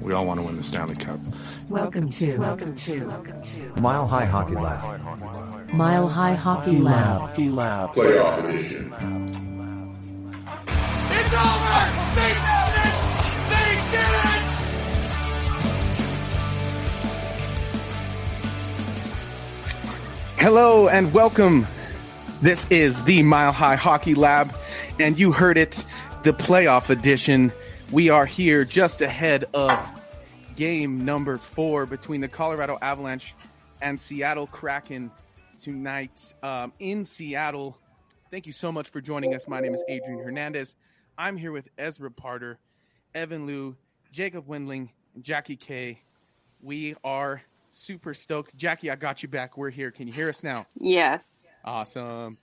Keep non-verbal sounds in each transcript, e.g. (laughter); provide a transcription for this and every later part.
We all want to win the Stanley Cup. Welcome to, welcome to, welcome to Mile High Hockey Lab. Mile High Hockey Lab. Hockey Lab. Playoff edition. It's over! They did it! They did it! Hello and welcome. This is the Mile High Hockey Lab, and you heard it, the playoff edition. We are here just ahead of game number four between the Colorado Avalanche and Seattle Kraken tonight um, in Seattle. Thank you so much for joining us. My name is Adrian Hernandez. I'm here with Ezra Parter, Evan Liu, Jacob Weindling, and Jackie Kay. We are super stoked. Jackie, I got you back. We're here. Can you hear us now? Yes. Awesome.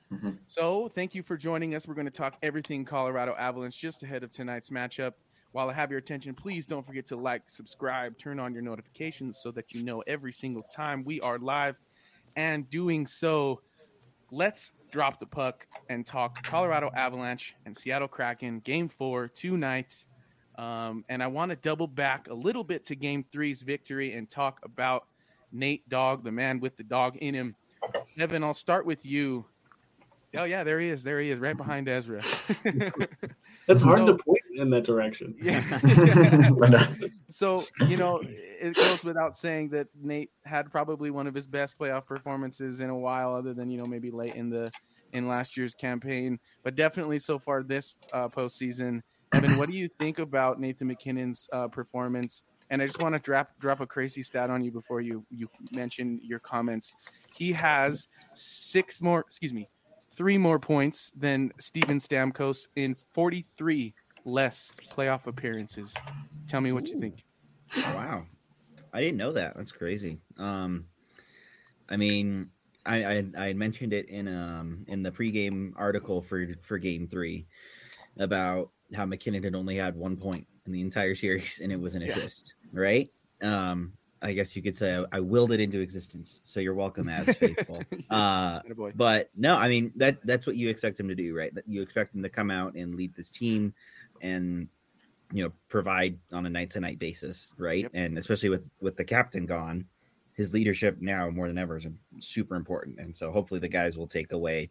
So, thank you for joining us. We're going to talk everything Colorado Avalanche just ahead of tonight's matchup. While I have your attention, please don't forget to like, subscribe, turn on your notifications so that you know every single time we are live. And doing so, let's drop the puck and talk Colorado Avalanche and Seattle Kraken game four tonight. Um, and I want to double back a little bit to game three's victory and talk about Nate Dog, the man with the dog in him. Evan, I'll start with you. Oh yeah, there he is. There he is, right behind Ezra. (laughs) That's hard So- to point in that direction. yeah. (laughs) so you know, it goes without saying that Nate had probably one of his best playoff performances in a while, other than you know maybe late in the in last year's campaign, but definitely so far this uh, postseason. Evan, what do you think about Nathan MacKinnon's uh, performance? And I just want to drop drop a crazy stat on you before you you mention your comments. He has six more, excuse me, three more points than Steven Stamkos in 43 less playoff appearances. Tell me what you think. Wow, I didn't know that. That's crazy. Um, I mean, I I, I had mentioned it in um in the pregame article for for Game Three about how MacKinnon had only had one point in the entire (laughs) series, and it was an Yeah. assist, right? Um, I guess you could say I, I willed it into existence. So you're welcome, as (laughs) faithful. uh, but no, I mean that that's what you expect him to do, right? That you expect him to come out and lead this team and you know provide on a night to night basis, right? Yep. And especially with with the captain gone, his leadership now more than ever is super important. And so hopefully the guys will take away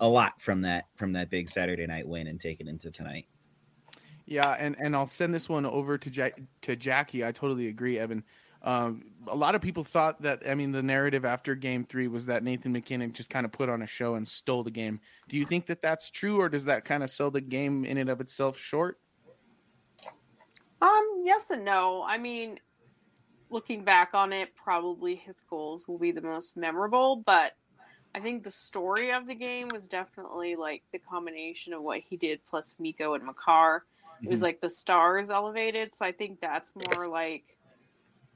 a lot from that from that big Saturday night win and take it into tonight. Yeah, and, and I'll send this one over to to Jackie. I totally agree, Evan. Um, a lot of people thought that I mean the narrative after Game Three was that Nathan MacKinnon just kind of put on a show and stole the game. Do you think that that's true, or does that kind of sell the game in and of itself short? Um, yes and no. I mean, looking back on it, probably his goals will be the most memorable, but I think the story of the game was definitely like the combination of what he did plus Mikko and Makar. It was Mhm. like the stars elevated, so I think that's more like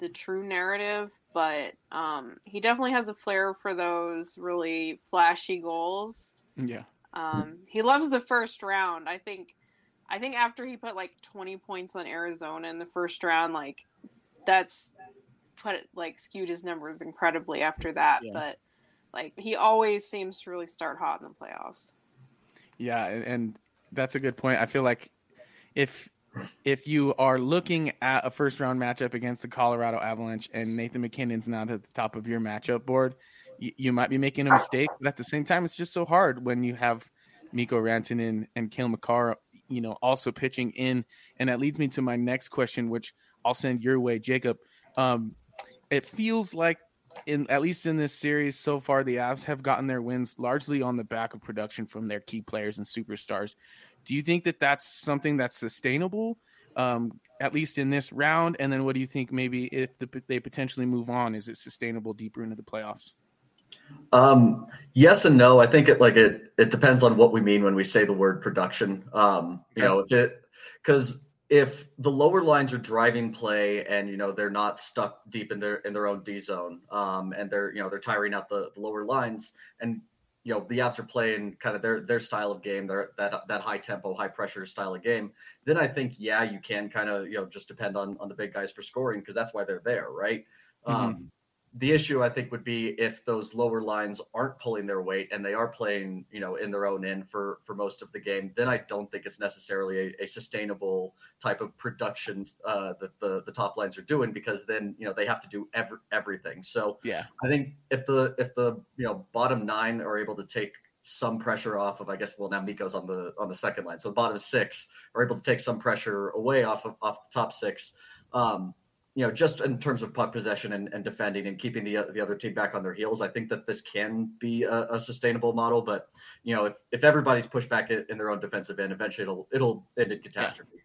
the true narrative. But um, he definitely has a flair for those really flashy goals. Yeah, Um, he loves the first round. I think. I think after he put like 20 points on Arizona in the first round, like that's put like skewed his numbers incredibly after that. Yeah. But like he always seems to really start hot in the playoffs. yeah, and, and that's a good point. I feel like if if you are looking at a first round matchup against the Colorado Avalanche and Nathan MacKinnon's not at the top of your matchup board, you, you might be making a mistake. But at the same time, it's just so hard when you have Mikko Rantanen and Cale Makar, you know, also pitching in. And that leads me to my next question, which I'll send your way, Jacob. Um, it feels like in at least in this series so far, the Avs have gotten their wins largely on the back of production from their key players and superstars. Do you think that that's something that's sustainable, um, at least in this round? And then what do you think maybe if the, they potentially move on, is it sustainable deeper into the playoffs? Um, yes and no. I think it like it it depends on what we mean when we say the word production. Um, you know, if it because if the lower lines are driving play and you know they're not stuck deep in their in their own D zone, um, and they're you know they're tiring out the, the lower lines, and you know the Avs are playing kind of their their style of game, their that that high tempo, high pressure style of game, then I think yeah you can kind of you know just depend on on the big guys for scoring because that's why they're there, right? Mhm. Um, the issue I think would be if those lower lines aren't pulling their weight and they are playing, you know, in their own end for for most of the game. Then I don't think it's necessarily a, a sustainable type of production uh, that the the top lines are doing because then you know they have to do every, everything. So Yeah. I think if the if the you know bottom nine are able to take some pressure off of I guess well now Mikko's on the on the second line so bottom six are able to take some pressure away off of off the top six. Um, you know, just in terms of puck possession and, and defending and keeping the the other team back on their heels, I think that this can be a, a sustainable model. But you know, if, if everybody's pushed back in in their own defensive end, eventually it'll it'll end in catastrophe.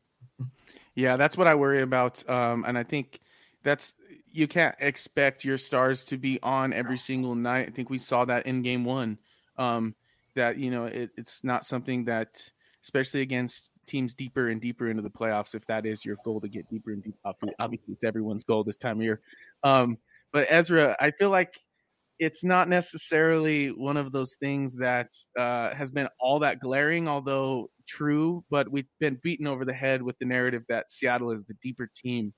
Yeah, that's what I worry about. Um, and I think that's you can't expect your stars to be on every single night. I think we saw that in game one. Um, that you know it, it's not something that, especially against teams deeper and deeper into the playoffs, if that is your goal to get deeper and deeper. Obviously, it's everyone's goal this time of year. Um, but Ezra, I feel like it's not necessarily one of those things that uh, has been all that glaring, although true. But we've been beaten over the head with the narrative that Seattle is the deeper team.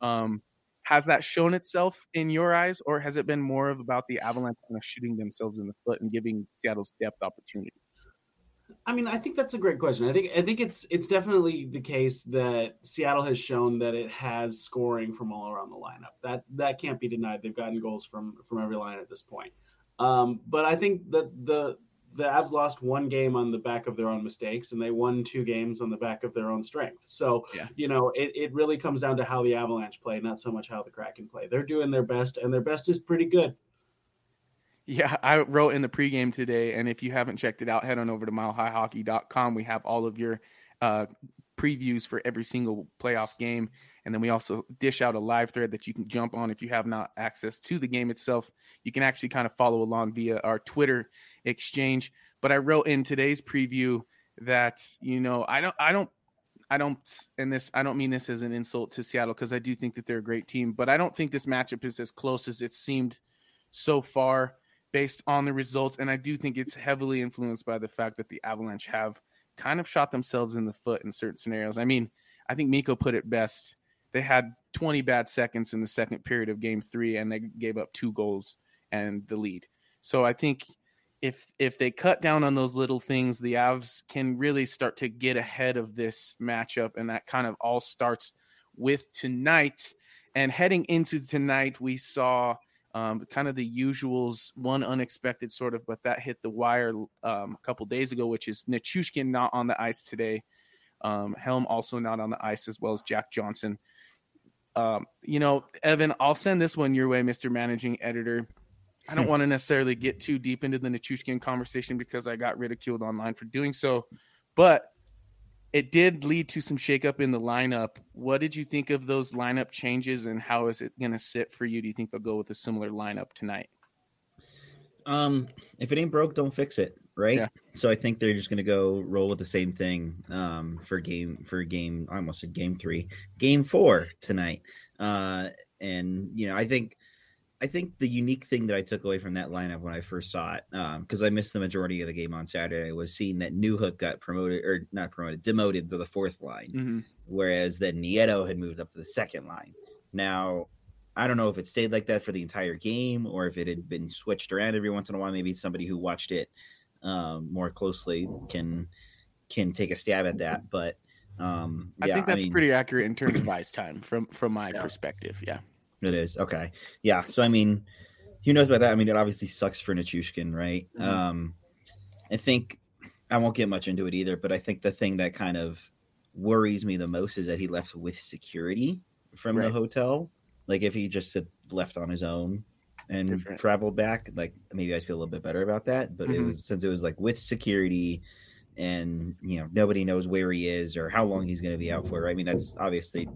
Um, has that shown itself in your eyes, or has it been more of about the Avalanche kind of shooting themselves in the foot and giving Seattle's depth opportunity? I mean, I think that's a great question. I think I think it's it's definitely the case that Seattle has shown that it has scoring from all around the lineup. That that can't be denied. They've gotten goals from from every line at this point. Um, but I think that the the Avs lost one game on the back of their own mistakes, and they won two games on the back of their own strength. So Yeah. you know, it, it really comes down to how the Avalanche play, not so much how the Kraken play. They're doing their best, and their best is pretty good. Yeah, I wrote in the pregame today, and if you haven't checked it out, head on over to milehighhockey.com. We have all of your uh, previews for every single playoff game, and then we also dish out a live thread that you can jump on if you have not access to the game itself. You can actually kind of follow along via our Twitter exchange. But I wrote in today's preview that you know I don't I don't I don't and this I don't mean this as an insult to Seattle because I do think that they're a great team, but I don't think this matchup is as close as it seemed so far based on the results. And I do think it's heavily influenced by the fact that the Avalanche have kind of shot themselves in the foot in certain scenarios. I mean, I think Mikko put it best. They had 20 bad seconds in the second period of game three, and they gave up two goals and the lead. So I think if if they cut down on those little things, the Avs can really start to get ahead of this matchup, and that kind of all starts with tonight. And heading into tonight, we saw um, kind of the usuals, one unexpected sort of, but that hit the wire um, a couple days ago, which is Nichushkin not on the ice today. Um, Helm also not on the ice, as well as Jack Johnson. Um, you know, Evan, I'll send this one your way, Mr. Managing Editor. I don't want to necessarily get too deep into the Nichushkin conversation because I got ridiculed online for doing so, but it did lead to some shakeup in the lineup. What did you think of those lineup changes, and how is it going to sit for you? Do you think they'll go with a similar lineup tonight? Um, if it ain't broke, don't fix it, right? Yeah. So I think they're just gonna go roll with the same thing um, for game for game. I almost said game three, game four tonight. Uh, and you know, I think I think the unique thing that I took away from that lineup when I first saw it, because I missed the majority of the game on Saturday, was seeing that Newhook got promoted or not promoted, demoted to the fourth line, Mm-hmm. whereas then Nieto had moved up to the second line. Now, I don't know if it stayed like that for the entire game or if it had been switched around every once in a while. Maybe somebody who watched it um, more closely can can take a stab at that. But um, I think that's mean, pretty accurate in terms of ice time from from my Yeah. perspective. Yeah. It is okay. Yeah. So I mean, who knows about that? I mean, it obviously sucks for Nichushkin, right? Mhm. Um, I think I won't get much into it either, but I think the thing that kind of worries me the most is that he left with security from the hotel. Like if he just had left on his own and Different. traveled back, like maybe I'd feel a little bit better about that. But it Mhm. was since it was like with security and you know nobody knows where he is or how long he's going to be out for. I mean, that's obviously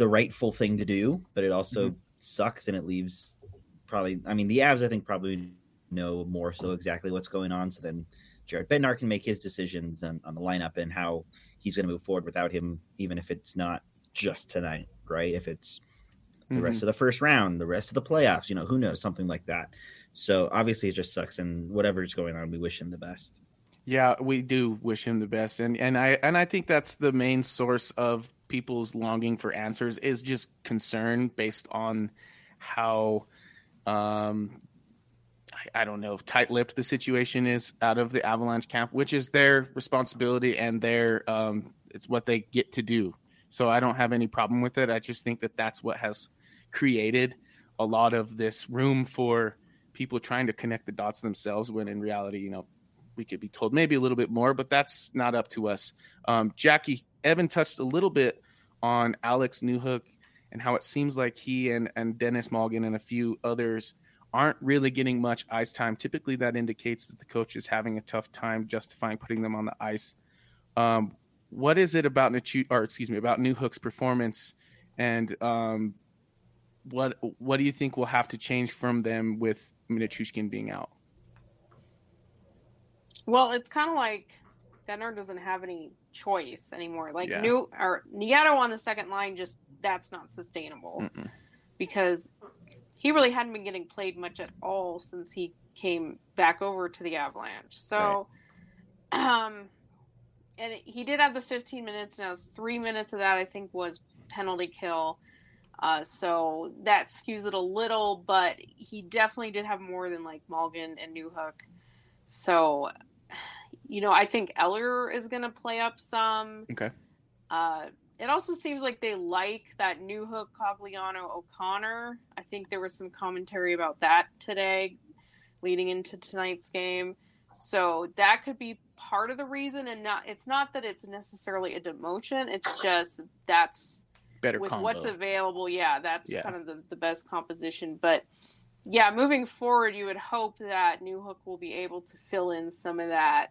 the rightful thing to do, but it also sucks and it leaves probably. I mean, the Avs I think probably know more so exactly what's going on. So then Jared Bednar can make his decisions on, on the lineup and how he's going to move forward without him, even if it's not just tonight, right? If it's the Mm-hmm. rest of the first round, the rest of the playoffs, you know, who knows, something like that. So obviously it just sucks, and whatever's going on, we wish him the best. Yeah, we do wish him the best, and and I and I think that's the main source of people's longing for answers is just concern based on how, um, I, I don't know, tight-lipped the situation is out of the Avalanche camp, which is their responsibility and their um, it's what they get to do. So I don't have any problem with it. I just think that that's what has created a lot of this room for people trying to connect the dots themselves when in reality, you know, we could be told maybe a little bit more, but that's not up to us. Um, Jackie, Evan touched a little bit on Alex Newhook and how it seems like he and, and Dennis Malgin and a few others aren't really getting much ice time. Typically, that indicates that the coach is having a tough time justifying putting them on the ice. Um, what is it about Nachu, or excuse me, about Newhook's performance, and um, what what do you think will have to change from them with Nichushkin being out? Well, it's kind of like Bednar doesn't have any choice anymore. Like Yeah. new or Nieto on the second line, just that's not sustainable Mm-mm. because he really hadn't been getting played much at all since he came back over to the Avalanche. So, um, and he did have the 15 minutes. Now, three minutes of that I think was penalty kill. Uh, so that skews it a little, but he definitely did have more than like Malgin and Newhook. So, you know, I think Eller is going to play up some. Okay. Uh, it also seems like they like that Newhook Cogliano O'Connor. I think there was some commentary about that today, leading into tonight's game. So that could be part of the reason, and not. It's not that it's necessarily a demotion. It's just that's Better with combo. what's available. Yeah, that's Yeah. kind of the, the best composition. But yeah, moving forward, you would hope that Newhook will be able to fill in some of that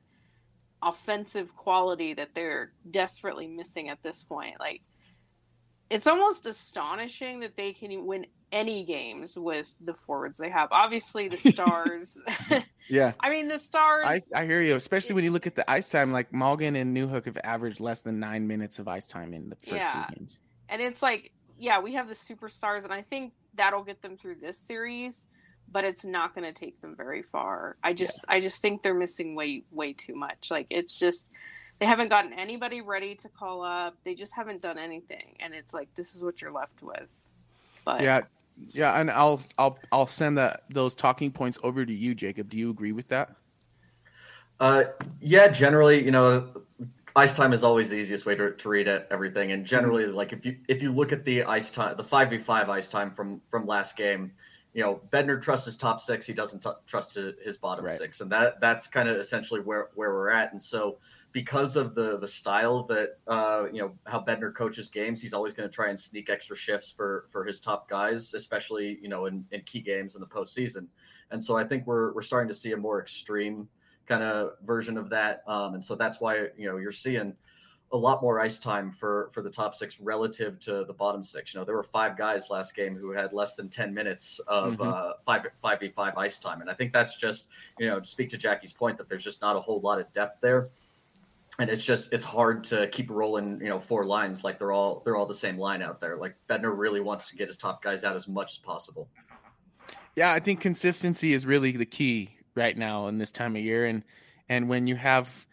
offensive quality that they're desperately missing at this point. Like, it's almost astonishing that they can win any games with the forwards they have. Obviously, the (laughs) Stars. (laughs) yeah. I mean, the Stars. I, I hear you, especially when you look at the ice time. Like Malgin and Newhook have averaged less than nine minutes of ice time in the first Yeah. two games. and it's like yeah we have the superstars and i think that'll get them through this series but it's not going to take them very far i just i just think they're missing way way too much like it's just they haven't gotten anybody ready to call up they just haven't done anything and it's like this is what you're left with but Yeah, yeah, and I'll I'll I'll send that those talking points over to you, Jacob. Do you agree with that? Uh, yeah, generally, you know, ice time is always the easiest way to, to read it, everything. And generally, like if you if you look at the ice time, the five v five ice time from from last game, you know, Bednar trusts his top six, he doesn't t- trust his, bottom Right. six, and that that's kind of essentially where where we're at. And so, because of the the style that uh, you know how Bednar coaches games, he's always going to try and sneak extra shifts for for his top guys, especially you know in, in key games in the postseason. And so, I think we're we're starting to see a more extreme kind of version of that. Um, and so that's why you know you're seeing a lot more ice time for for the top six relative to the bottom six. You know, there were five guys last game who had less than ten minutes of Mhm. uh, five five v five ice time, and I think that's just you know to speak to Jackie's point that there's just not a whole lot of depth there. And it's just it's hard to keep rolling, you know, four lines like they're all they're all the same line out there. Like Bednar really wants to get his top guys out as much as possible. Yeah, I think consistency is really the key right now in this time of year, and and when you have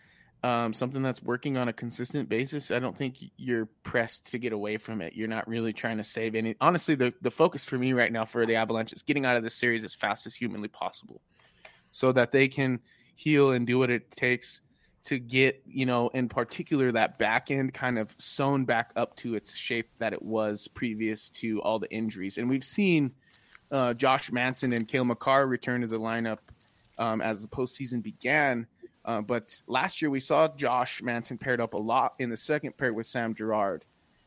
um, something that's working on a consistent basis, I don't think you're pressed to get away from it. You're not really trying to save any. Honestly, the the focus for me right now for the Avalanche is getting out of this series as fast as humanly possible, so that they can heal and do what it takes to get you know in particular that back end kind of sewn back up to its shape that it was previous to all the injuries and we've seen uh, Josh Manson and Cale Makar return to the lineup um, as the postseason began. Uh, but last year we saw Josh Manson paired up a lot in the second pair with Sam Girard.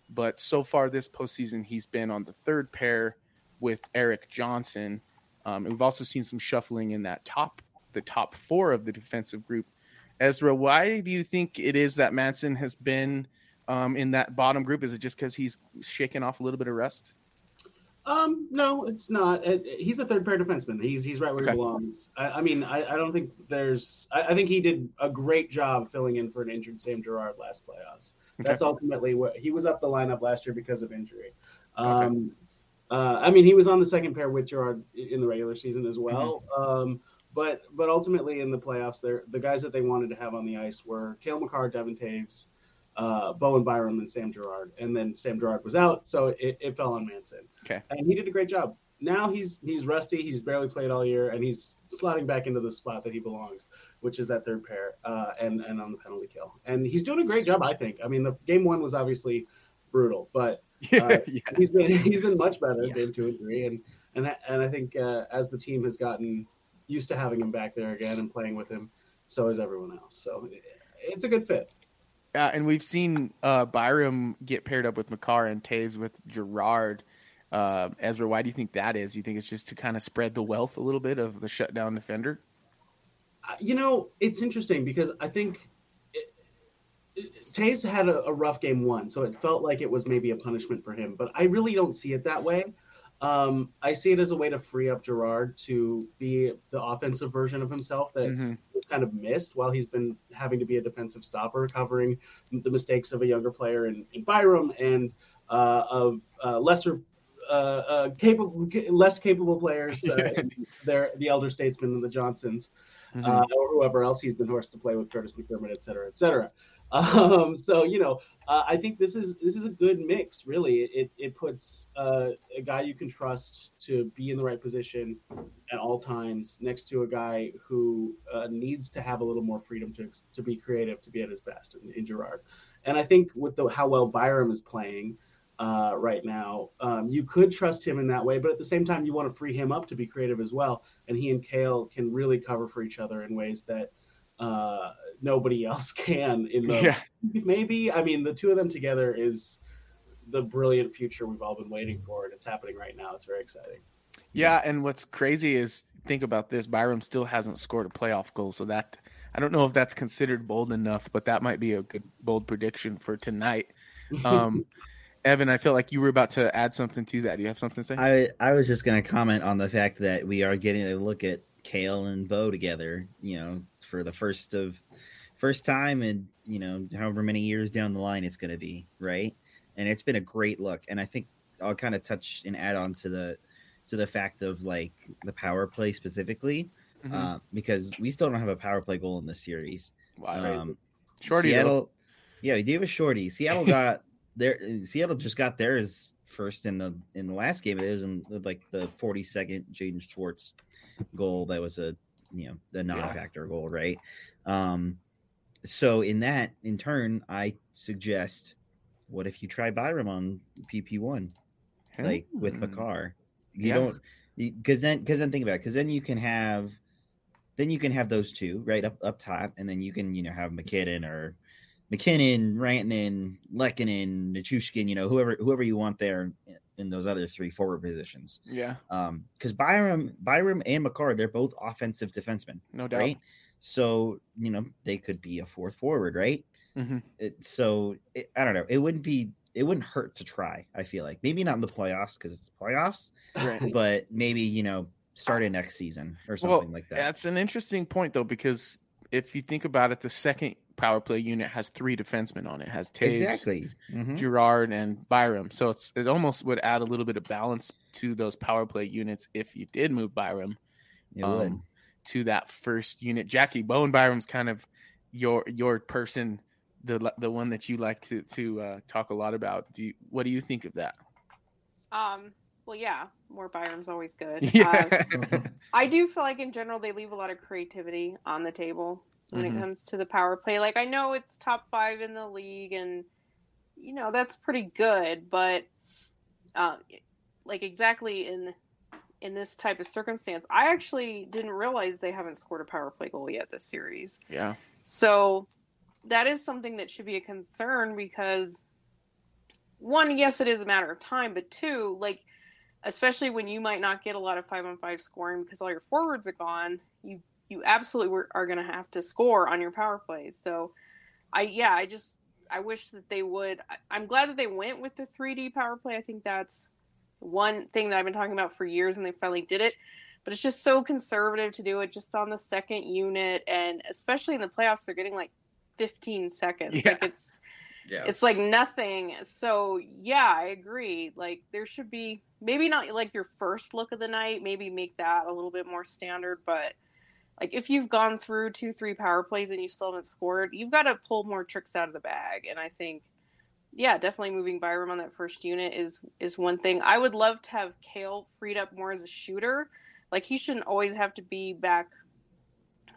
But so far this postseason, he's been on the third pair with Erik Johnson. Um, and we've also seen some shuffling in that top, the top four of the defensive group. Ezra, why do you think it is that Manson has been um, in that bottom group? Is it just because he's shaking off a little bit of rust? Um, no, it's not. It, it- he's a third pair defenseman. He's he's right where Okay. he belongs. I, I mean, I, I don't think there's. I, I think he did a great job filling in for an injured Sam Girard last playoffs. That's ultimately what he was up the lineup last year because of injury. Um, uh, I mean, he was on the second pair with Girard in the regular season as well. Um, but but ultimately in the playoffs, there the guys that they wanted to have on the ice were Cale Makar, Devon Toews, uh, Bowen Byram, and Sam Girard. And then Sam Girard was out, so it, it fell on Manson. Okay. And he did a great job. Now he's he's rusty. He's barely played all year, and he's slotting back into the spot that he belongs, which is that third pair, uh, and and on the penalty kill. And he's doing a great job, I think. I mean, the game one was obviously brutal, but (laughs) uh, yeah. he's been he's been much better Yeah. game two and three, and and I- and I think uh, as the team has gotten used to having him back there again and playing with him, so is everyone else. So it's a good fit. Uh, and we've seen uh, Byram get paired up with Makar and Toews with Girard. Uh, Ezra, why do you think that is? You think it's just to kind of spread the wealth a little bit of the shutdown defender? Uh, You know, it's interesting because I think it, it, Toews had a, a rough game one, so it felt like it was maybe a punishment for him. But I really don't see it that way. Um, I see it as a way to free up Girard to be the offensive version of himself that Mhm. kind of missed while he's been having to be a defensive stopper, covering the mistakes of a younger player in, in Byram and uh, of uh, lesser. Uh, uh, capable, less capable players. Uh, (laughs) their the elder statesmen and the Johnsons Mhm. uh, or whoever else he's been forced to play with, Kurtis MacDermid, et cetera, et cetera. (laughs) Um, so you know, uh, I think this is this is a good mix. Really, it it puts uh, a guy you can trust to be in the right position at all times next to a guy who uh, needs to have a little more freedom to to be creative, to be at his best in, in Girard. And I think with the how well Byram is playing. Uh, right now, um, you could trust him in that way, but at the same time, you want to free him up to be creative as well and he and Cale can really cover for each other in ways that uh, nobody (laughs) else can. In the Yeah. maybe, I mean, the two of them together is the brilliant future we've all been waiting for, and it's happening right now. It's very exciting. Yeah, and what's crazy is think about this: Byram still hasn't scored a playoff goal, so that I don't know if that's considered bold enough, but that might be a good bold prediction for tonight. (laughs) Um, Evan, I feel like you were about to add something to that. Do you have something to say? I I was just gonna comment on the fact that we are getting a look at Cale and Bo together. You know, for the first of first time in you know however many years down the line it's gonna be right, and it's been a great look. And I think I'll kind of touch and add on to the to the fact of like the power play specifically, Mhm. uh, because we still don't have a power play goal in this series. Wow. Um, Shorty, though. Seattle, yeah, we do have a shorty. Seattle (laughs) got their Seattle just got theirs first in the in the last game. It was in like the 42nd Jaden Schwartz goal. That was a you know the non-factor goal, right? Um, so in that, in turn, I suggest, what if you try Byram on PP one, like with Hmm. Makar? You Yeah. don't because then because then think about it because then you can have then you can have those two right up up top, and then you can you know have MacKinnon or MacKinnon, Rantanen, Lehkonen, Nichushkin, you know whoever whoever you want there in those other three forward positions. Yeah, Um, because Byram Byram and Makar they're both offensive defensemen, no doubt. right? So you know they could be a fourth forward, right? Mhm. It, so it, I don't know. It wouldn't be it wouldn't hurt to try. I feel like maybe not in the playoffs because it's the playoffs, Right. but maybe you know start it next season or something like that. That's an interesting point though, because if you think about it, the second power play unit has three defensemen on it. It has Toews, exactly. Mhm. Girard, and Byram. So it's it almost would add a little bit of balance to those power play units if you did move Byram It would. um, to that first unit. Jackie Bowen Byram's kind of your your person, the the one that you like to to uh, talk a lot about. Do you, what do you think of that? Um, well, yeah, more Byram's always good. (laughs) Yeah. Um, (laughs) I do feel like in general they leave a lot of creativity on the table when Mhm. it comes to the power play. Like I know it's top five in the league, and you know that's pretty good, but uh, like exactly in in this type of circumstance, I actually didn't realize they haven't scored a power play goal yet this series. yeah. So that is something that should be a concern because one, yes, it is a matter of time, but two, like especially when you might not get a lot of five on five scoring because all your forwards are gone, you you absolutely were, are going to have to score on your power plays. So I yeah, I just I wish that they would. I, I'm glad that they went with the 3D power play. I think that's one thing that I've been talking about for years, and they finally did it. But it's just so conservative to do it just on the second unit, and especially in the playoffs, they're getting like 15 seconds. Yeah. Like it's Yeah. it's like nothing. So yeah, I agree. Like there should be maybe not like your first look of the night, maybe make that a little bit more standard, but like if you've gone through two, three power plays and you still haven't scored, you've got to pull more tricks out of the bag. And I think yeah, definitely moving Byram on that first unit is is one thing. I would love to have Cale freed up more as a shooter. Like he shouldn't always have to be back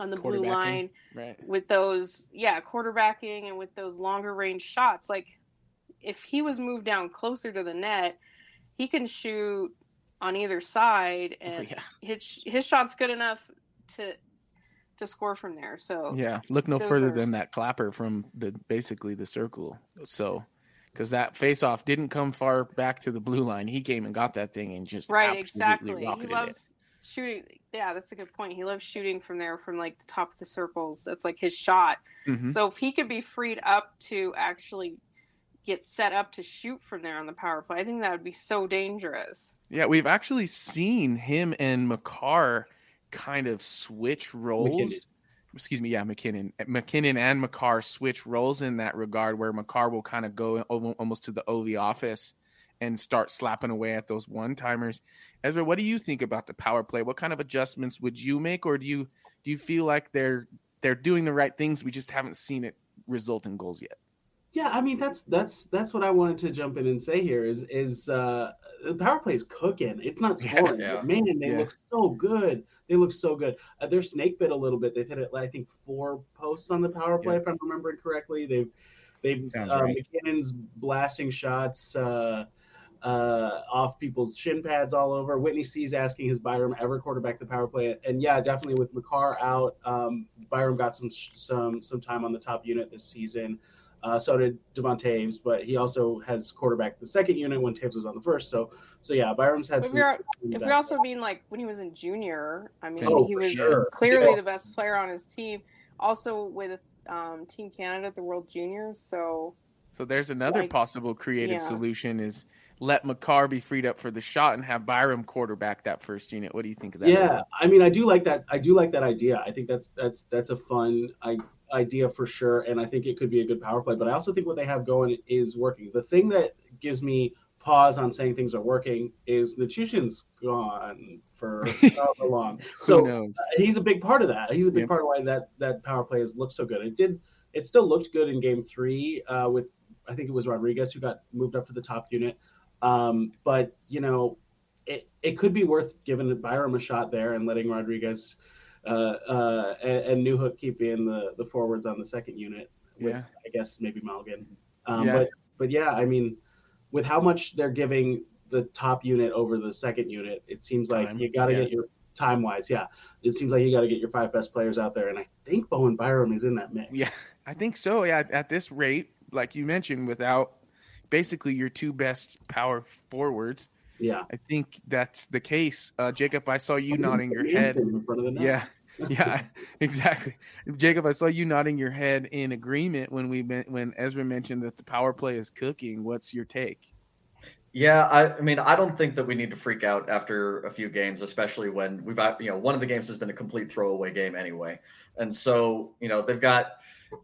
on the blue line Right. with those yeah quarterbacking and with those longer range shots like if he was moved down closer to the net he can shoot on either side and yeah. his his shot's good enough to to score from there so Yeah, look no further are- than that clapper from the basically the circle. So, because that face off didn't come far back to the blue line, he came and got that thing and just right exactly he loves it. shooting yeah that's a good point he loves shooting from there from like the top of the circles that's like his shot Mhm. so if he could be freed up to actually get set up to shoot from there on the power play i think that would be so dangerous Yeah, we've actually seen him and Makar kind of switch roles. MacKinnon. Excuse me, yeah, MacKinnon, MacKinnon and Makar switch roles in that regard, where Makar will kind of go almost to the OV office and start slapping away at those one timers. Ezra, what do you think about the power play? What kind of adjustments would you make, or do you do you feel like they're they're doing the right things? We just haven't seen it result in goals yet. Yeah, I mean that's that's that's what I wanted to jump in and say here is is uh the power play is cooking. It's not Yeah, scoring. yeah. but Man, they Yeah. look so good. They look so good. Uh, they're snake bit a little bit. They've hit it I think four posts on the power play if I'm remembering correctly. They've they've Sounds uh, right. MacKinnon's blasting shots uh uh, off people's shin pads all over. Whitney C's asking his Byram ever quarterback the power play, and yeah, definitely with Makar out, um, Byram got some some some time on the top unit this season. Uh, so did Devon Toews, but he also has quarterback the second unit when Toews was on the first. So, so yeah, Byram's had If some. you're- if we also mean like when he was in junior, I mean Oh, he was sure. clearly Yeah. the best player on his team. Also with um, Team Canada at the World Juniors, so So there's another Like, possible creative yeah. solution: is let Makar be freed up for the shot and have Byram quarterback that first unit. What do you think of that? yeah, I mean, I do like that. I do like that idea. I think that's that's that's a fun I, idea for sure, and I think it could be a good power play. But I also think what they have going is working. The thing that gives me pause on saying things are working is Nichushkin's gone for however (laughs) long. So uh, he's a big part of that. He's a big Yep. part of why that that power play has looked so good. It did. It still looked good in Game Three uh, with I think it was Rodrigues who got moved up to the top unit. Um, but you know, it it could be worth giving Byram a shot there and letting Rodrigues uh, uh, and, and Newhook keep being the the forwards on the second unit. With, Yeah. I guess maybe Malgin. Um, Yeah. But but yeah, I mean, with how much they're giving the top unit over the second unit, it seems like Time, you got to yeah. get your time wise. Yeah, it seems like you got to get your five best players out there, and I think Bowen Byram is in that mix. Yeah, I think so. Yeah, at this rate, like you mentioned, without basically your two best power forwards, yeah. I think that's the case. Uh, Jacob, I saw you nodding your head. In front of the. Yeah, (laughs) yeah, exactly. Jacob, I saw you nodding your head in agreement when we men- when Ezra mentioned that the power play is cooking. What's your take? Yeah, I, I mean, I don't think that we need to freak out after a few games, especially when we've got, you know, one of the games has been a complete throwaway game anyway. And so, you know, they've got,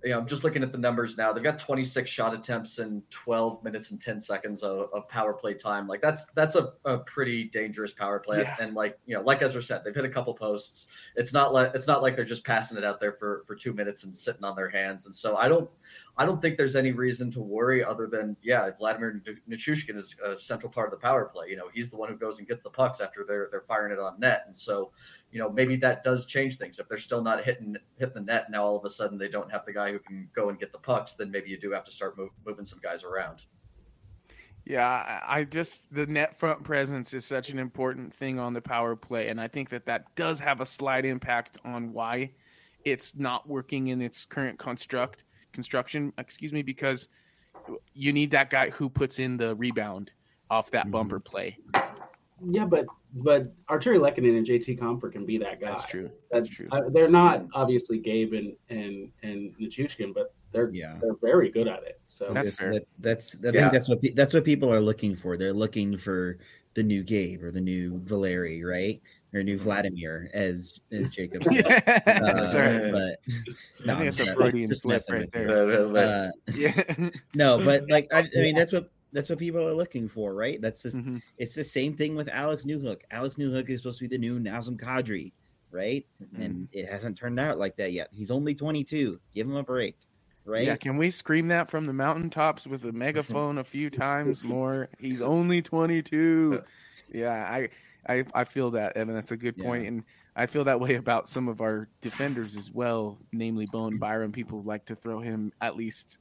you know, I'm just looking at the numbers now. They've got 26 shot attempts in 12 minutes and 10 seconds of, of power play time. Like that's that's a, a pretty dangerous power play. Yeah. And like, you know, like Ezra said, they've hit a couple posts. It's not like it's not like they're just passing it out there for for two minutes and sitting on their hands. And so I don't I don't think there's any reason to worry other than, yeah, Vladimir Nichushkin is a central part of the power play. You know, he's the one who goes and gets the pucks after they're they're firing it on net. And so, you know, maybe that does change things. If they're still not hitting hitting the net, now all of a sudden they don't have the guy who can go and get the pucks. Then maybe you do have to start move, moving some guys around. Yeah, I I just the net front presence is such an important thing on the power play, and I think that that does have a slight impact on why it's not working in its current construct construction. Excuse me, because you need that guy who puts in the rebound off that Mhm. bumper play. Yeah, but but Artturi Lehkonen and JT Compher can be that guy. That's true. That's That's true. uh, they're not obviously Gabe and and and Nichushkin, but they're Yeah. they're very good at it. So That's That's fair. that, that's I Yeah. think that's what pe- that's what people are looking for. They're looking for the new Gabe or the new Valeri, right? Or new Vladimir, as as Jacob (laughs) said. Yeah, that's Uh, right. But I think it's a Freudian slip right with you. there. Uh, (laughs) Yeah. (laughs) no, but like I, I mean, that's what that's what people are looking for, right? That's just, Mhm. it's the same thing with Alex Newhook. Alex Newhook is supposed to be the new Nazem Kadri, right? Mm-hmm. And it hasn't turned out like that yet. He's only 22. Give him a break, right? Yeah, can we scream that from the mountaintops with a megaphone a few times more? (laughs) He's only 22. Yeah, I I I feel that, Evan. That's a good point, Yeah. and I feel that way about some of our defenders as well, namely Bowen Byram. People like to throw him at least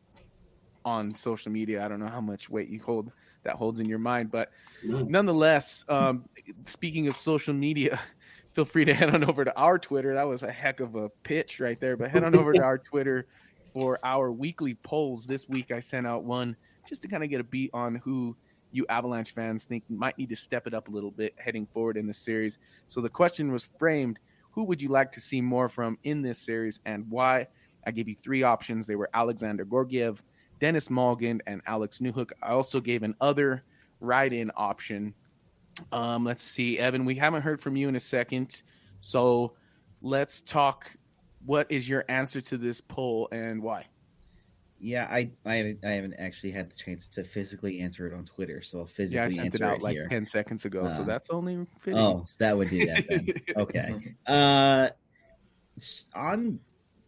on social media. I don't know how much weight you hold that holds in your mind, but nonetheless, um, speaking of social media, (laughs) feel free to head on over to our Twitter. That was a heck of a pitch right there, but head on over to our (laughs) Twitter for our weekly polls. This week, I sent out one just to kind of get a beat on who you Avalanche fans think might need to step it up a little bit heading forward in the series. So the question was framed who would you like to see more from in this series and why? I gave you three options. They were Alexander Georgiev, Dennis Malgin, and Alex Newhook. I also gave an other write in option. Um, let's see, Evan, we haven't heard from you in a second. So let's talk. What is your answer to this poll and why? Yeah, I I haven't, I haven't actually had the chance to physically answer it on Twitter, so I'll physically Yeah, I sent answer it out like here. 10 seconds ago. so Uh, that's only fitting. Oh, so that would do that then. (laughs) okay. Uh, on,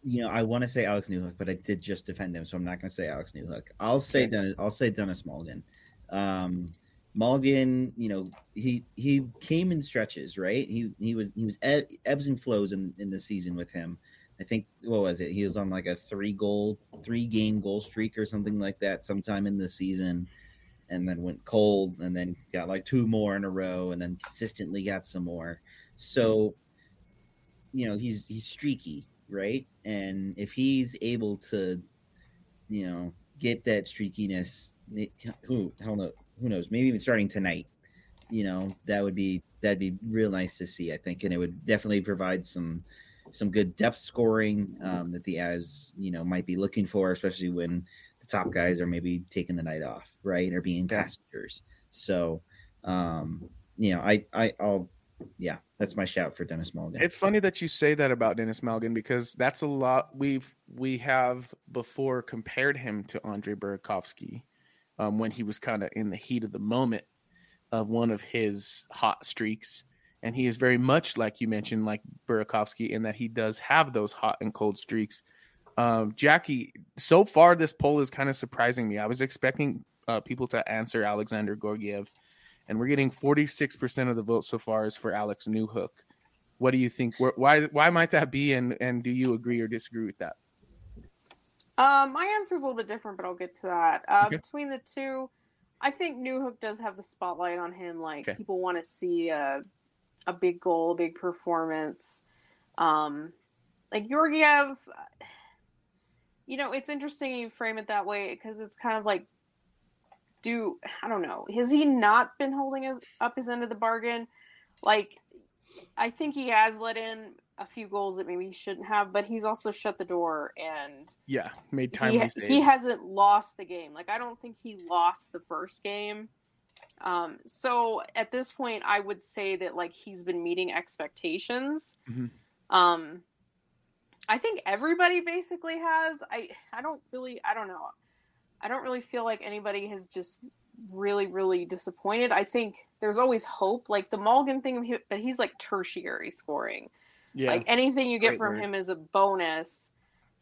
you know, I want to say Alex Newhook, but I did just defend him, so I'm not going to say Alex Newhook. I'll say Okay. Dennis. I'll say Dennis Mulligan. Um, Mulligan, you know, he he came in stretches, right? He he was he was eb- ebbs and flows in in the season with him. I think what was it? He was on like a three goal, three game goal streak or something like that sometime in the season, and then went cold, and then got like two more in a row, and then consistently got some more. So, you know, he's he's streaky, right? And if he's able to, you know, get that streakiness, who hell no, who knows? Maybe even starting tonight, you know, that would be that'd be real nice to see. I think, and it would definitely provide some some good depth scoring um, that the Avs, you know, might be looking for, especially when the top guys are maybe taking the night off, right, or being passengers. So, um, you know, I, I, I'll, yeah, that's my shout for Dennis Mulligan. It's funny that you say that about Dennis Malgin because that's a lot we've we have before compared him to Andre Burakovsky um, when he was kind of in the heat of the moment of one of his hot streaks, and he is very much like you mentioned, like Burakovsky, in that he does have those hot and cold streaks. Um, Jackie, so far this poll is kind of surprising me. I was expecting uh, people to answer Alexander Georgiev, and we're getting 46% of the vote so far is for Alex Newhook. What do you think? Why why might that be? And and do you agree or disagree with that? Um, my answer is a little bit different, but I'll get to that. Uh, Okay. Between the two, I think Newhook does have the spotlight on him. Like Okay. people want to see a a big goal, a big performance. Um, like Georgiev, you know, it's interesting you frame it that way because it's kind of like, do I don't know, has he not been holding his, up his end of the bargain? Like, I think he has let in a few goals that maybe he shouldn't have, but he's also shut the door and Yeah, made timely he, he hasn't lost the game. Like I don't think he lost the first game. Um, so at this point, I would say that like he's been meeting expectations. Mhm. Um, I think everybody basically has. I I don't really I don't know. I don't really feel like anybody has just really really disappointed. I think there's always hope. Like the Mulligan thing, but he's like tertiary scoring. yeah, Like anything you get Great from word. him is a bonus.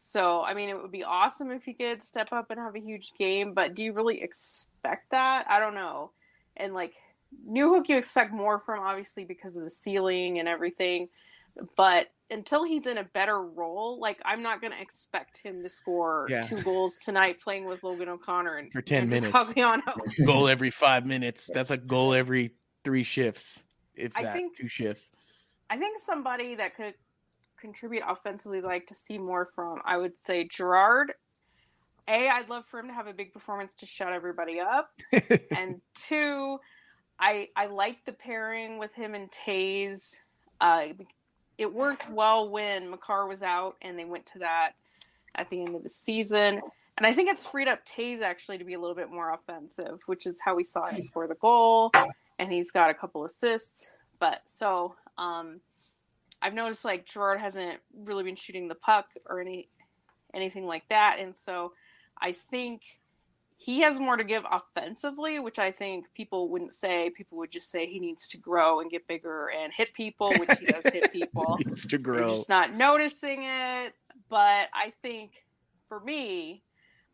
So, I mean, it would be awesome if he could step up and have a huge game, but do you really expect that? I don't know. And like Newhook, you expect more from obviously because of the ceiling and everything. But until he's in a better role, like I'm not going to expect him to score Yeah. two goals tonight playing with Logan O'Connor and For 10 Andrew minutes. Cogliano. (laughs) goal every five minutes. That's a goal every three shifts, if I that think- two shifts. I think somebody that could contribute offensively, like to see more from, I would say Girard. A, I'd love for him to have a big performance to shut everybody up, (laughs) and two, I I like the pairing with him and Toews. Uh, it worked well when Makar was out, and they went to that at the end of the season. And I think it's freed up Toews actually to be a little bit more offensive, which is how we saw him score the goal. and he's got a couple assists. But so um, I've noticed like Girard hasn't really been shooting the puck or any anything like that, and so I think he has more to give offensively, which I think people wouldn't say. People would just say he needs to grow and get bigger and hit people, which he does hit (laughs) people. He needs to grow. just not noticing it. But I think for me,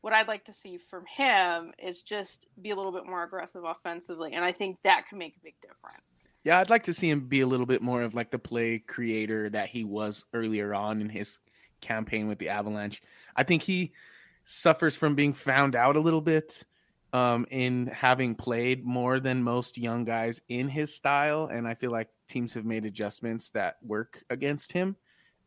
what I'd like to see from him is just be a little bit more aggressive offensively, and I think that can make a big difference. Yeah, I'd like to see him be a little bit more of like the play creator that he was earlier on in his campaign with the Avalanche. I think he suffers from being found out a little bit um, in having played more than most young guys in his style, and I feel like teams have made adjustments that work against him.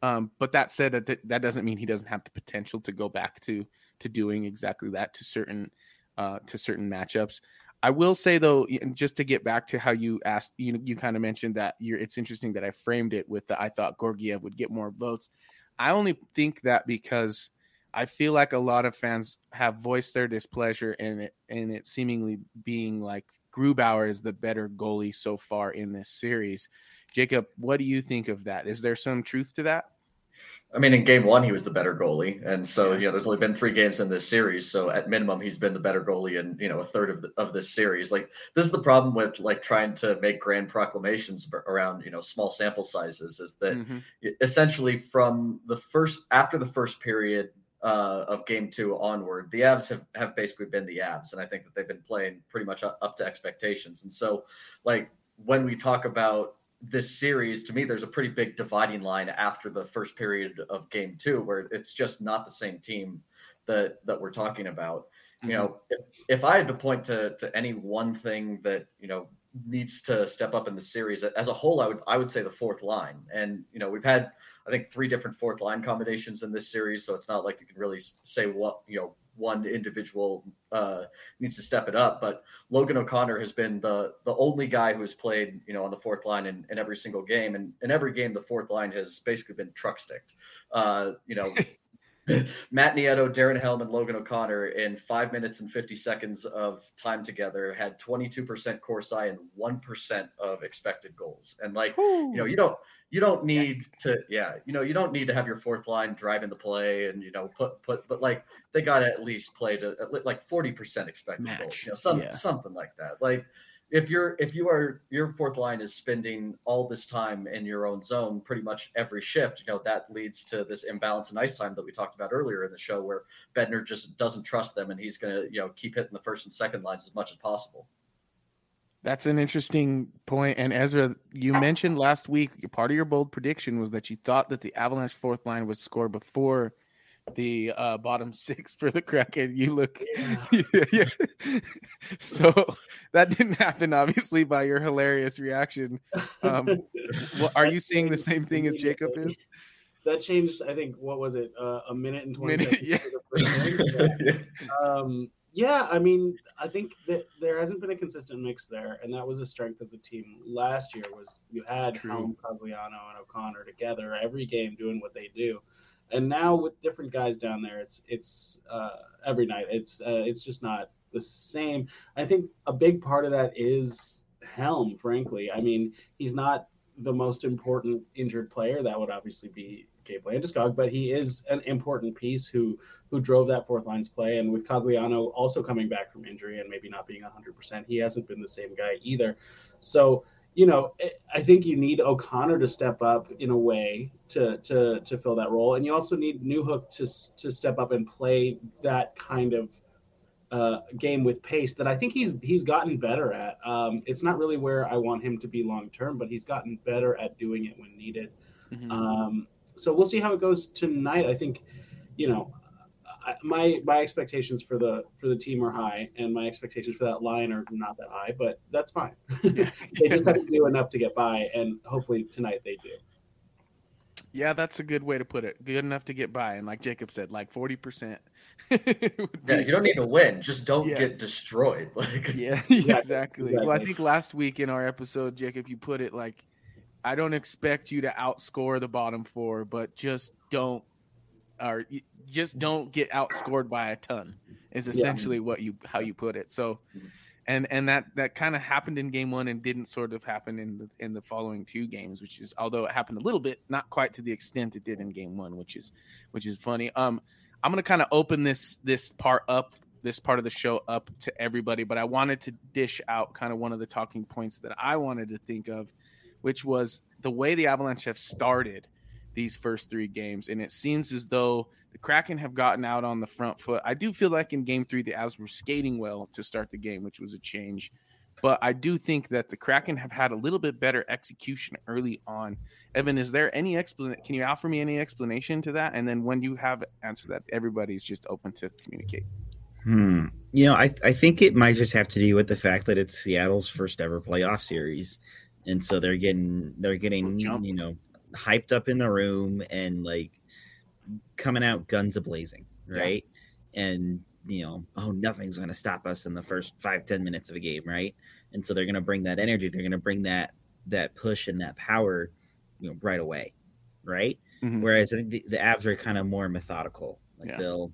Um, but that said, that that doesn't mean he doesn't have the potential to go back to to doing exactly that to certain uh, to certain matchups. I will say though, just to get back to how you asked, you you kind of mentioned that you're. It's interesting that I framed it with the I thought Georgiev would get more votes. I only think that because I feel like a lot of fans have voiced their displeasure in it, and it seemingly being like Grubauer is the better goalie so far in this series. Jacob, what do you think of that? Is there some truth to that? I mean, in game one, he was the better goalie, and so you know, there's only been three games in this series. So at minimum, he's been the better goalie in you know a third of the, of this series. Like this is the problem with like trying to make grand proclamations around you know small sample sizes is that Mhm. essentially from the first after the first period uh, of game two onward, the Avs have have basically been the Avs, and I think that they've been playing pretty much up to expectations. And so, like when we talk about this series, to me, there's a pretty big dividing line after the first period of game two, where it's just not the same team that that we're talking about. You know, if, if I had to point to to any one thing that you know needs to step up in the series as a whole, I would I would say the fourth line. And you know, we've had I think three different fourth line combinations in this series, so it's not like you can really say what you know one individual uh, needs to step it up. But Logan O'Connor has been the the only guy who has played you know on the fourth line in, in every single game, and in every game the fourth line has basically been truck sticked. Uh, you know. (laughs) (laughs) Matt Nieto, Darren Helm, and Logan O'Connor in five minutes and 50 seconds of time together had 22% Corsi and 1% of expected goals. And like, you know, you don't, you don't need to, yeah, you know, you don't need to have your fourth line driving the play and, you know, put, put, but like they got to at least play to at like 40% expected goals, you know, some, yeah. something like that. Like, if you're if you are your fourth line is spending all this time in your own zone pretty much every shift you know that leads to this imbalance in ice time that we talked about earlier in the show where bednar just doesn't trust them and he's going to you know keep hitting the first and second lines as much as possible That's an interesting point. And Ezra, you mentioned last week part of your bold prediction was that you thought that the Avalanche fourth line would score before the uh, bottom six (laughs) for the Kraken. You look, (laughs) yeah. yeah. so that didn't happen, obviously, by your hilarious reaction. Um, (laughs) well, are you seeing the same thing as Jacob is? That changed. I think what was it? Uh, a minute and twenty Minute, seconds. yeah. for the first game? um, yeah, I mean, I think that there hasn't been a consistent mix there, and that was a strength of the team last year. Was you had True. Helm, Cogliano, and O'Connor together every game doing what they do, and now with different guys down there, it's it's uh, every night. It's uh, it's just not the same. I think a big part of that is Helm. Frankly, I mean, he's not the most important injured player. That would obviously be Gabe Landeskog, but he is an important piece who who drove that fourth line's play. And with Cogliano also coming back from injury and maybe not being 100%, he hasn't been the same guy either. So, you know, I- I think you need O'Connor to step up in a way to to to fill that role, and you also need Newhook to to step up and play that kind of uh, game with pace that I think he's he's gotten better at. Um, it's not really where I want him to be long term, but he's gotten better at doing it when needed. Mhm. Um, so we'll see how it goes tonight. I think, you know, my my expectations for the for the team are high, and my expectations for that line are not that high, but that's fine. (laughs) they just have to do enough to get by, and hopefully tonight they do. Yeah, that's a good way to put it. Good enough to get by, and like Jacob said, like forty percent. (laughs) yeah you don't need to win just don't Yeah. get destroyed (laughs) like Yeah, Exactly, exactly. Well, I think last week in our episode, Jacob, you put it like, I don't expect you to outscore the bottom four, but just don't, or y- just don't get outscored by a ton. Is essentially what you how you put it. So, and and that that kind of happened in game one and didn't sort of happen in the in the following two games, which is although it happened a little bit, not quite to the extent it did in game one, which is which is funny. Um, I'm gonna kind of open this this part up this part of the show up to everybody, but I wanted to dish out kind of one of the talking points that I wanted to think of, which was the way the Avalanche have started these first three games. And it seems as though the Kraken have gotten out on the front foot. I do feel like in game three, the Avs were skating well to start the game, which was a change. But I do think that the Kraken have had a little bit better execution early on. Evan, is there any explanation? Can you offer me any explanation to that? And then when you have answered that, everybody's just open to communicate. Hmm. You know, I I think it might just have to do with the fact that it's Seattle's first ever playoff series, and so they're getting they're getting you know hyped up in the room and like coming out guns a blazing, right? Yeah. And you know, oh, nothing's going to stop us in the first five ten minutes of a game, right? And so they're going to bring that energy, they're going to bring that that push and that power, you know, right away, right? Mm-hmm. Whereas I think the, the Avs are kind of more methodical. Like yeah. they'll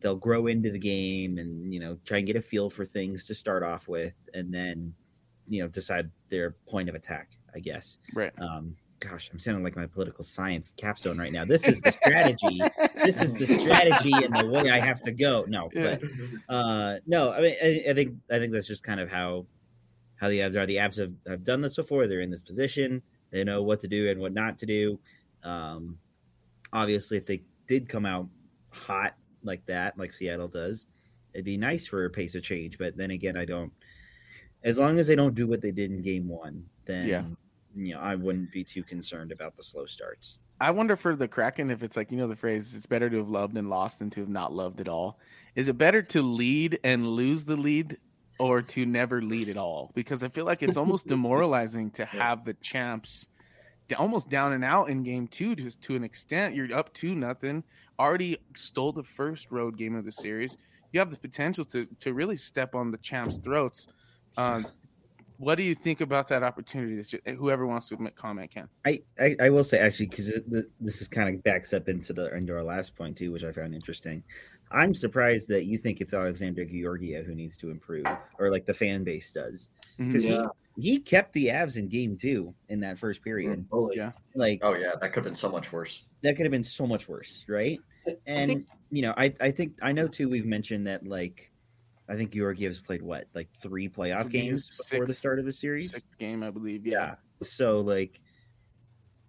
they'll grow into the game and you know try and get a feel for things to start off with, and then you know decide their point of attack. I guess. Right. Um, gosh, I'm sounding like my political science capstone right now. This is the strategy. this is the strategy and the way I have to go. No, (laughs) but uh, no, I mean, I, I, think I think that's just kind of how how the Avs are. The Avs have, have done this before. They're in this position. They know what to do and what not to do. Um, obviously, if they did come out hot like that, like Seattle does, it'd be nice for a pace of change. But then again, I don't. As long as they don't do what they did in Game One, then yeah you know, I wouldn't be too concerned about the slow starts. I wonder for the Kraken if it's like you know the phrase it's better to have loved and lost than to have not loved at all. Is it better to lead and lose the lead or to never lead at all? Because I feel like it's almost (laughs) demoralizing to have the champs almost down and out in game two just to an extent. You're up to nothing, already stole the first road game of the series. You have the potential to to really step on the champs' throats. Um, what do you think about that opportunity? Whoever wants to make comment can. I, I, I will say actually because this is kind of backs up into the into our last point too, which I found interesting. I'm surprised that you think it's Alexander Georgiev who needs to improve, or like the fan base does, because mm-hmm. yeah. he he kept the Avs in game two in that first period. Oh yeah, like oh yeah, that could have been so much worse. That could have been so much worse, right? And think, you know, I I think I know too. We've mentioned that like I think Georgiev's played what, like three playoff so games sixth, before the start of the series. Sixth game, I believe. Yeah. yeah. So like,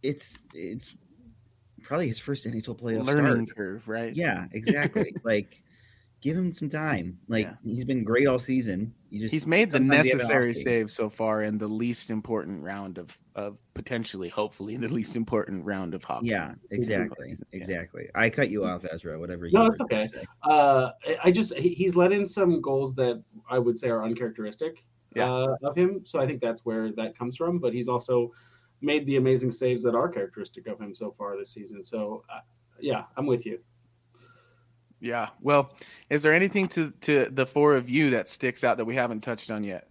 it's it's probably his first NHL playoff learning start. curve, right? Yeah, exactly. (laughs) like, give him some time. Like yeah. he's been great all season. Just, he's made the necessary save so far in the least important round of of potentially, hopefully, the least important round of hockey. Yeah, exactly, exactly. Yeah. I cut you off, Ezra. Whatever. You no, it's okay. Uh, I just he's let in some goals that I would say are uncharacteristic yeah. uh, of him. So I think that's where that comes from. But he's also made the amazing saves that are characteristic of him so far this season. So uh, yeah, I'm with you. Yeah. Well, is there anything to to the four of you that sticks out that we haven't touched on yet?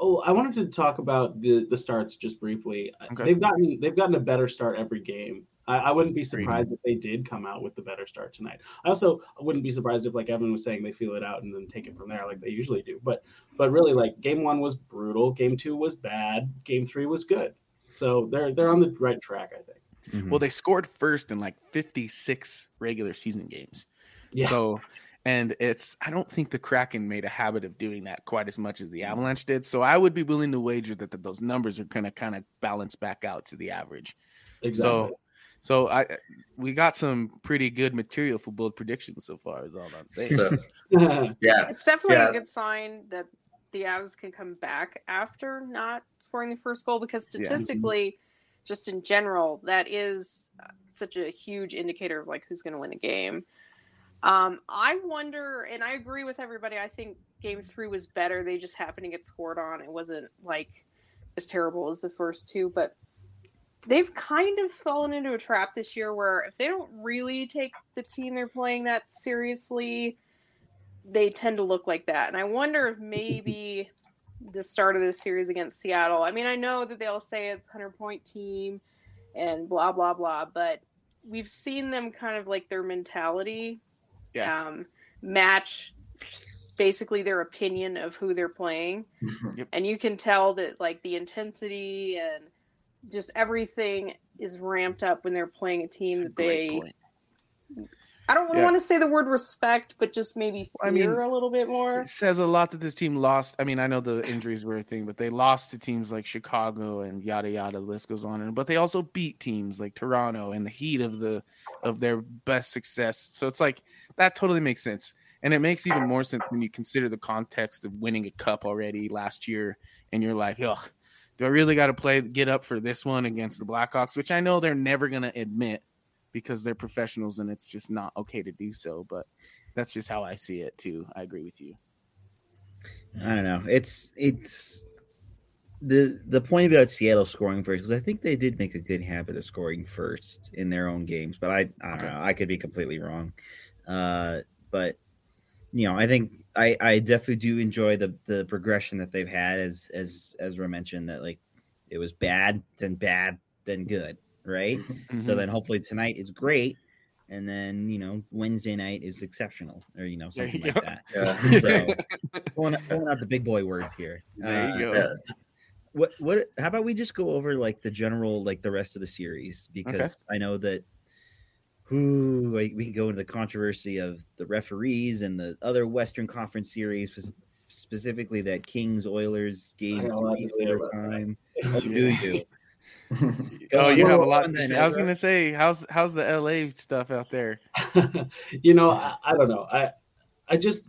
Oh, I wanted to talk about the the starts just briefly. Okay. They've gotten they've gotten a better start every game. I, I wouldn't be surprised if they did come out with the better start tonight. I also wouldn't be surprised if, like Evan was saying, they feel it out and then take it from there, like they usually do. But but really, like game one was brutal, game two was bad, game three was good. So they're they're on the right track, I think. Mm-hmm. Well, they scored first in like 56 regular season games. Yeah. So, and it's I don't think the Kraken made a habit of doing that quite as much as the mm. Avalanche did. So I would be willing to wager that, that those numbers are going to kind of balance back out to the average. Exactly. So, so I we got some pretty good material for bold predictions so far. Is all I'm saying. So, (laughs) yeah, it's definitely yeah. a good sign that the Avs can come back after not scoring the first goal because statistically. Yeah. Just in general, that is uh, such a huge indicator of like who's going to win the game. Um, I wonder, and I agree with everybody. I think game three was better. They just happened to get scored on. It wasn't like as terrible as the first two, but they've kind of fallen into a trap this year where if they don't really take the team they're playing that seriously, they tend to look like that. And I wonder if maybe the start of this series against Seattle. I mean, I know that they'll say it's hundred point team and blah blah blah, but we've seen them kind of like their mentality yeah. um, match basically their opinion of who they're playing. (laughs) And you can tell that like the intensity and just everything is ramped up when they're playing a team that they I don't Yeah. want to say the word respect, but just maybe fear I mean, a little bit more. It says a lot that this team lost. I mean, I know the injuries were a thing, but they lost to teams like Chicago and yada yada. The list goes on. And but they also beat teams like Toronto in the heat of the of their best success. So it's like that totally makes sense, and it makes even more sense when you consider the context of winning a cup already last year, and you're like, ugh. Do I really got to play get up for this one against the Blackhawks, which I know they're never going to admit because they're professionals and it's just not okay to do so. But that's just how I see it too. I agree with you. I don't know. It's it's the the point about Seattle scoring first because I think they did make a good habit of scoring first in their own games, but I I don't know. I could be completely wrong. Uh, but you know, I think I I definitely do enjoy the the progression that they've had as as Ezra mentioned that like it was bad then bad then good right. (laughs) So Mhm. then hopefully tonight is great. And then you know Wednesday night is exceptional, or you know something you like go. that. (laughs) So pulling, out- pulling out the big boy words here. There you Uh, go. What what? How about we just go over like the general like the rest of the series because I know that. Ooh, like, we can go into the controversy of the referees and the other Western Conference series, specifically that Kings Oilers game I got a lot three to say about that. overtime. Oh, do you? Go Oh, you have a lot. To say. I was gonna say, how's how's the LA stuff out there? (laughs) you know, I, I don't know. I I just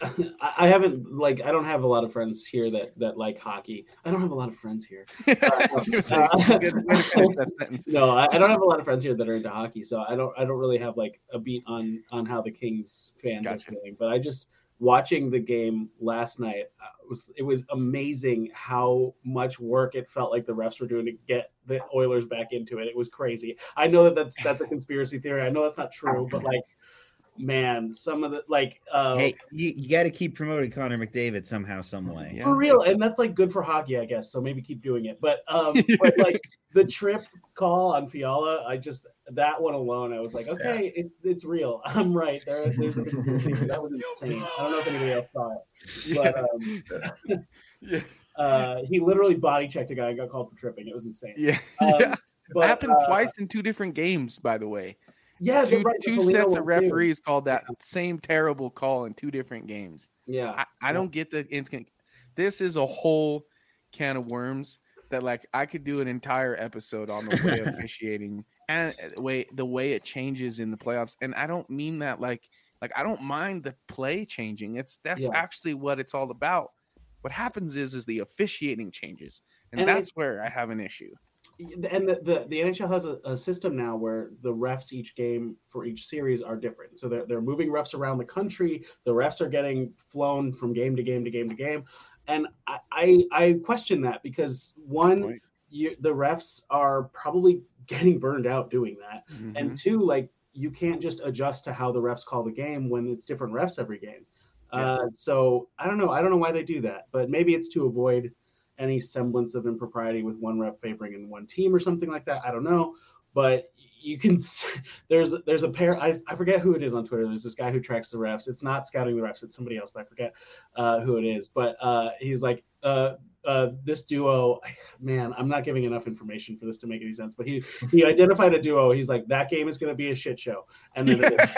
(laughs) I haven't like I don't have a lot of friends here that that like hockey. I don't have a lot of friends here. (laughs) I was gonna say, Uh, (laughs) good way to finish that sentence. no, I, I don't have a lot of friends here that are into hockey, so I don't I don't really have like a beat on on how the Kings fans Gotcha. are feeling. But I just watching the game last night uh, was it was amazing how much work it felt like the refs were doing to get the Oilers back into it. It was crazy. I know that that's that's a conspiracy theory. I know that's not true, but like man, some of the like uh Hey, you, you got to keep promoting Connor McDavid somehow, some way. Yeah. for real and that's like good for hockey i guess so maybe keep doing it but um (laughs) but like the trip call on fiala i just that one alone i was like okay it, it's real (laughs) i'm right there there's a conspiracy that was (laughs) insane i don't know if anybody else saw it but um Yeah, uh he literally body checked a guy and got called for tripping it was insane yeah. Um, yeah. but, happened uh, twice in two different games, by the way. Yeah Two, right, two sets of too. referees called that same terrible call in two different games. yeah I, I don't get the instant. This is a whole can of worms that like I could do an entire episode on the way of (laughs) officiating and uh, way the way it changes in the playoffs. And I don't mean that like like I don't mind the play changing. It's that's Yeah. actually what it's all about. What happens is is the officiating changes, and, And I- that's where I have an issue. And the, the, the NHL has a, a system now where the refs each game for each series are different. So they're, they're moving refs around the country. The refs are getting flown from game to game to game to game. And I, I, I question that because one, you, the refs are probably getting burned out doing that. Mhm. And two, like you can't just adjust to how the refs call the game when it's different refs every game. Uh, so I don't know. I don't know why they do that, but maybe it's to avoid any semblance of impropriety with one rep favoring in one team or something like that. I don't know, but you can. (laughs) There's there's a pair. I, I forget who it is on Twitter. There's this guy who tracks the refs. It's not scouting the refs. It's somebody else, but I forget uh, who it is. But uh, he's like. Uh, uh, this duo, man, I'm not giving enough information for this to make any sense. But he he identified a duo. He's like, that game is going to be a shit show, and then it is.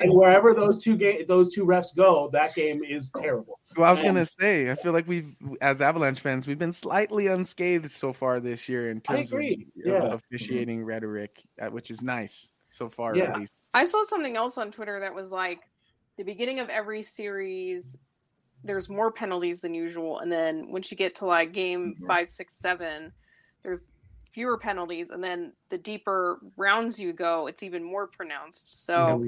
And wherever those two game those two refs go, that game is terrible. Well, I was And- gonna say, I feel like we've, as Avalanche fans, we've been slightly unscathed so far this year in terms of, agree. of Yeah. officiating rhetoric, uh, which is nice so far, Yeah. at least. I saw something else on Twitter that was like the beginning of every series, there's more penalties than usual, and then once you get to like game Mhm. five, six, seven, there's fewer penalties, and then the deeper rounds you go, it's even more pronounced. So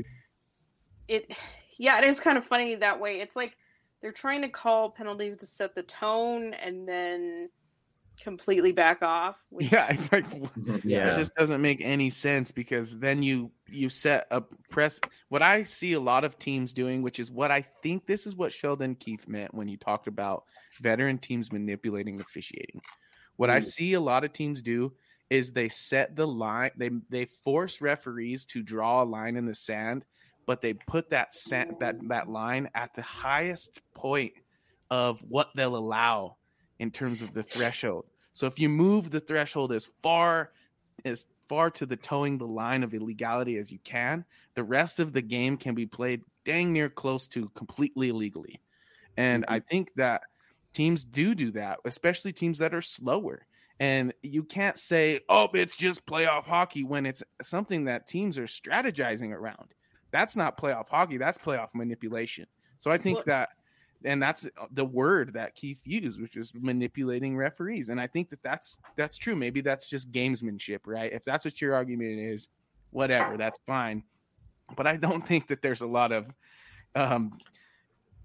it, yeah, it is kind of funny that way. It's like they're trying to call penalties to set the tone, and then completely back off. (laughs) Which, Yeah, it's like Yeah. it just doesn't make any sense because then you you set a press. What I see a lot of teams doing, which is what I think this is what Sheldon Keefe meant when he talked about veteran teams manipulating officiating. What I Mm. see a lot of teams do is they set the line, they they force referees to draw a line in the sand but they put that set, that that line at the highest point of what they'll allow in terms of the threshold. So if you move the threshold as far as far to the towing the line of illegality as you can, the rest of the game can be played dang near close to completely illegally. And I mm-hmm. think that teams do do that, especially teams that are slower. And you can't say, "Oh, it's just playoff hockey" when it's something that teams are strategizing around. That's not playoff hockey. That's playoff manipulation. So I think Well- that, and that's the word that Keefe used, which is manipulating referees. And I think that that's that's true. Maybe that's just gamesmanship, right? If that's what your argument is, whatever, that's fine. But I don't think that there's a lot of um,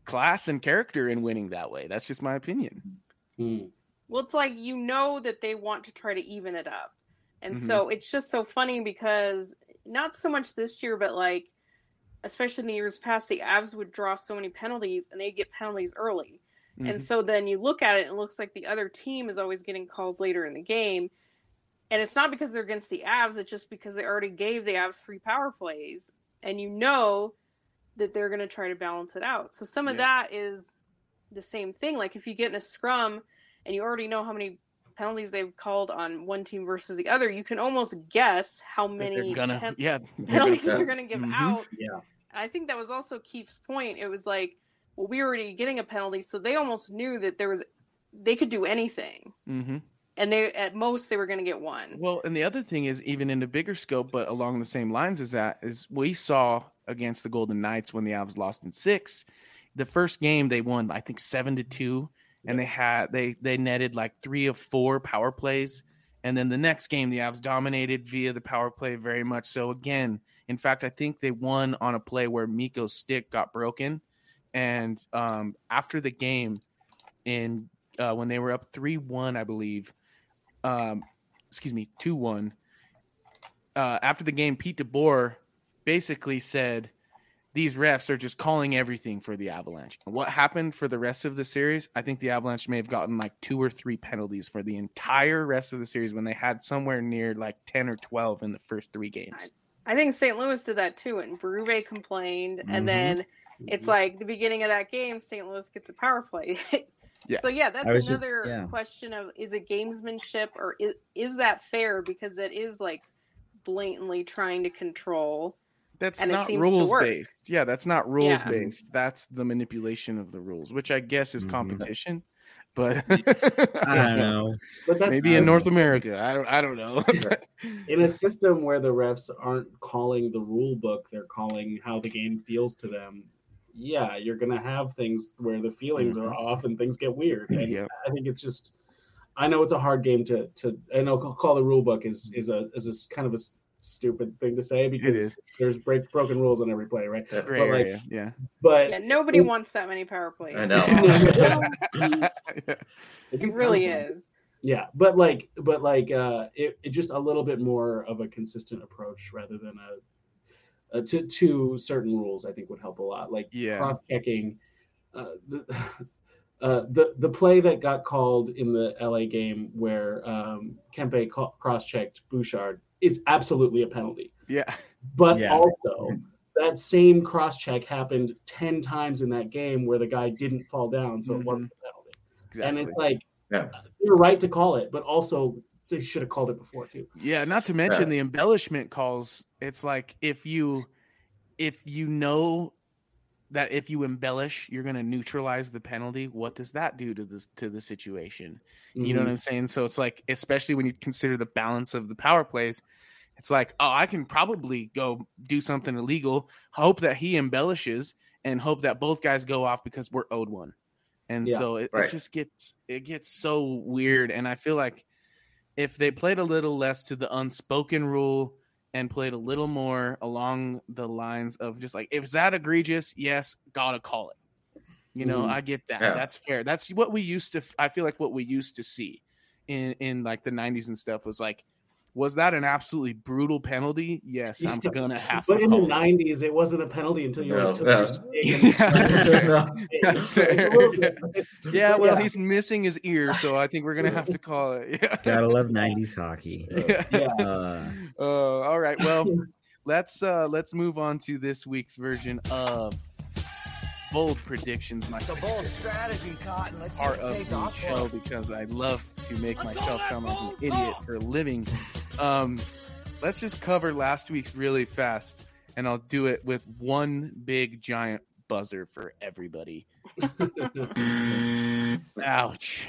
class and character in winning that way. That's just my opinion. Hmm. Well, it's like you know that they want to try to even it up. And Mhm. so it's just so funny because not so much this year, but like, especially in the years past, the Avs would draw so many penalties and they get penalties early. And Mhm. so then you look at it and it looks like the other team is always getting calls later in the game. And it's not because they're against the Avs, it's just because they already gave the Avs three power plays. And you know that they're going to try to balance it out. So some of that is the same thing. Like if you get in a scrum and you already know how many penalties they've called on one team versus the other, you can almost guess how many they're gonna, pen- yeah, (laughs) they're gonna- penalties they're going to give Mhm. out. Yeah. And I think that was also Keefe's point. It was like, well, we were already getting a penalty, so they almost knew that there was they could do anything, Mhm. and they at most they were going to get one. Well, and the other thing is, even in the bigger scope, but along the same lines as that, is we saw against the Golden Knights when the Avs lost in six. The first game they won, I think seven to two, and they had they they netted like three of four power plays, and then the next game the Avs dominated via the power play very much. So again, in fact, I think they won on a play where Mikko's stick got broken, and um, after the game, in uh, when they were up three one, I believe. Um, excuse me, 2 1. Uh, after the game, Pete DeBoer basically said, These refs are just calling everything for the Avalanche. What happened for the rest of the series? I think the Avalanche may have gotten like two or three penalties for the entire rest of the series when they had somewhere near like 10 or 12 in the first three games. I think St. Louis did that too, and Berube complained, Mhm. and then it's like the beginning of that game, St. Louis gets a power play. (laughs) Yeah. So yeah, that's I was just- another yeah. question of is it gamesmanship or is is that fair because that is like blatantly trying to control. That's And it not seems to rules work. based. Yeah, that's not rules Yeah. based. That's the manipulation of the rules, which I guess is Mhm. competition. But (laughs) I don't (laughs) know. But that's maybe in North America, I don't. I don't know. (laughs) in a system where the refs aren't calling the rule book, they're calling how the game feels to them. Yeah, you're gonna have things where the feelings are off and things get weird. And Yeah. I think it's just, I know it's a hard game to to. I know call the rule book is is a is a s- kind of a s- stupid thing to say because there's break broken rules on every play, right? Yeah. Gray But, like, area, yeah. But Yeah, nobody it- wants that many power plays. I know. (laughs) (laughs) It really is. Yeah, but like, but like, uh, it, it just a little bit more of a consistent approach rather than a, a to to certain rules. I think would help a lot. Like Yeah. cross checking. Uh, the, (laughs) uh, the the play that got called in the LA game where um, Kempe cross checked Bouchard is absolutely a penalty. Yeah. But Yeah. also, that same cross check happened ten times in that game where the guy didn't fall down, so Mhm. it wasn't a penalty. Exactly. And it's like Yeah. you're right to call it, but also they should have called it before too. Yeah, not to mention the embellishment calls. It's like if you if you know that if you embellish, you're going to neutralize the penalty. What does that do to the to the situation? You know what Mhm. I'm saying? So it's like, especially when you consider the balance of the power plays, it's like, oh, I can probably go do something illegal, hope that he embellishes, and hope that both guys go off because we're owed one. And Yeah, so it, right. it just gets it gets so weird. And I feel like if they played a little less to the unspoken rule and played a little more along the lines of just like if that egregious, yes, gotta call it. You know, Mhm. I get that. Yeah. That's fair. That's what we used to. I feel like what we used to see in in like the '90s and stuff was like, was that an absolutely brutal penalty? Yes, I'm Yeah. gonna have But to But in the call it. '90s, it wasn't a penalty until you No, like, took yeah. your stake (laughs) and That's So (laughs) it's a fair. little (laughs) Yeah. Yeah, well, yeah. he's missing his ear, so I think we're gonna have to call it. Yeah. Gotta love '90s hockey. Yeah. Yeah. Uh, Uh, all right. Well, let's uh let's move on to this week's version of bold predictions. My The bold strategy, Cotton. Let's see part of the show because I love to make myself sound like an idiot for a living. Um, let's just cover last week's really fast, and I'll do it with one big giant buzzer for everybody. (laughs) Ouch.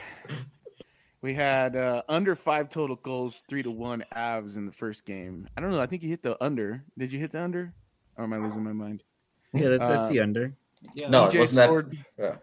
We had uh, under five total goals, three to one Avs in the first game. I don't know. I think you hit the under. Did you hit the under? Or am I losing my mind? Yeah, that, that's Uh, the under. Yeah. No, EJ wasn't that- scored. Yeah.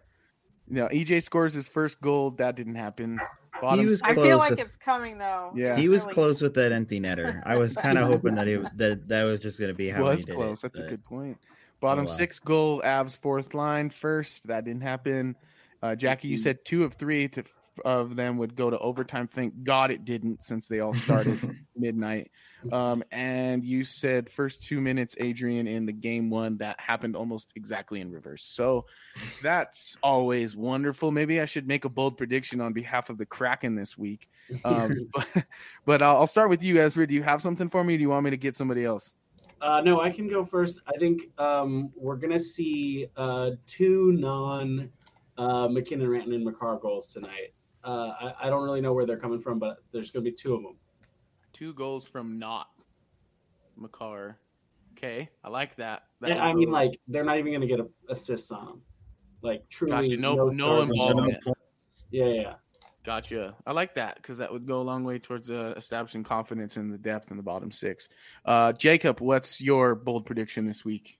No, EJ scores his first goal. That didn't happen. Bottom He was I feel like with- it's coming though. Yeah. He was Really. close with that empty netter. I was (laughs) kind of hoping that he that that was just going to be how was he did close. It, That's a good point. Bottom wow. six goal, Avs fourth line first. That didn't happen. Uh, Jackie, you said two of three to, of them would go to overtime. Thank God it didn't, since they all started (laughs) midnight. Um, and you said first two minutes, Adrian, in the game one. That happened almost exactly in reverse. So that's always wonderful. Maybe I should make a bold prediction on behalf of the Kraken this week. Um, (laughs) but but I'll, I'll start with you, Ezra. Do you have something for me? Or do you want me to get somebody else? Uh, no, I can go first. I think um, we're gonna see uh, two non uh, MacKinnon, Rantanen, and Makar goals tonight. Uh, I, I don't really know where they're coming from, but there's gonna be two of them. Two goals from not Makar. Okay, I like that. that I mean, like they're not even gonna get a, assists on them. Like truly, Gotcha. No- no stars. involvement. Yeah, yeah, yeah. gotcha. I like that because that would go a long way towards uh, establishing confidence in the depth in the bottom six. Uh, Jacob, what's your bold prediction this week?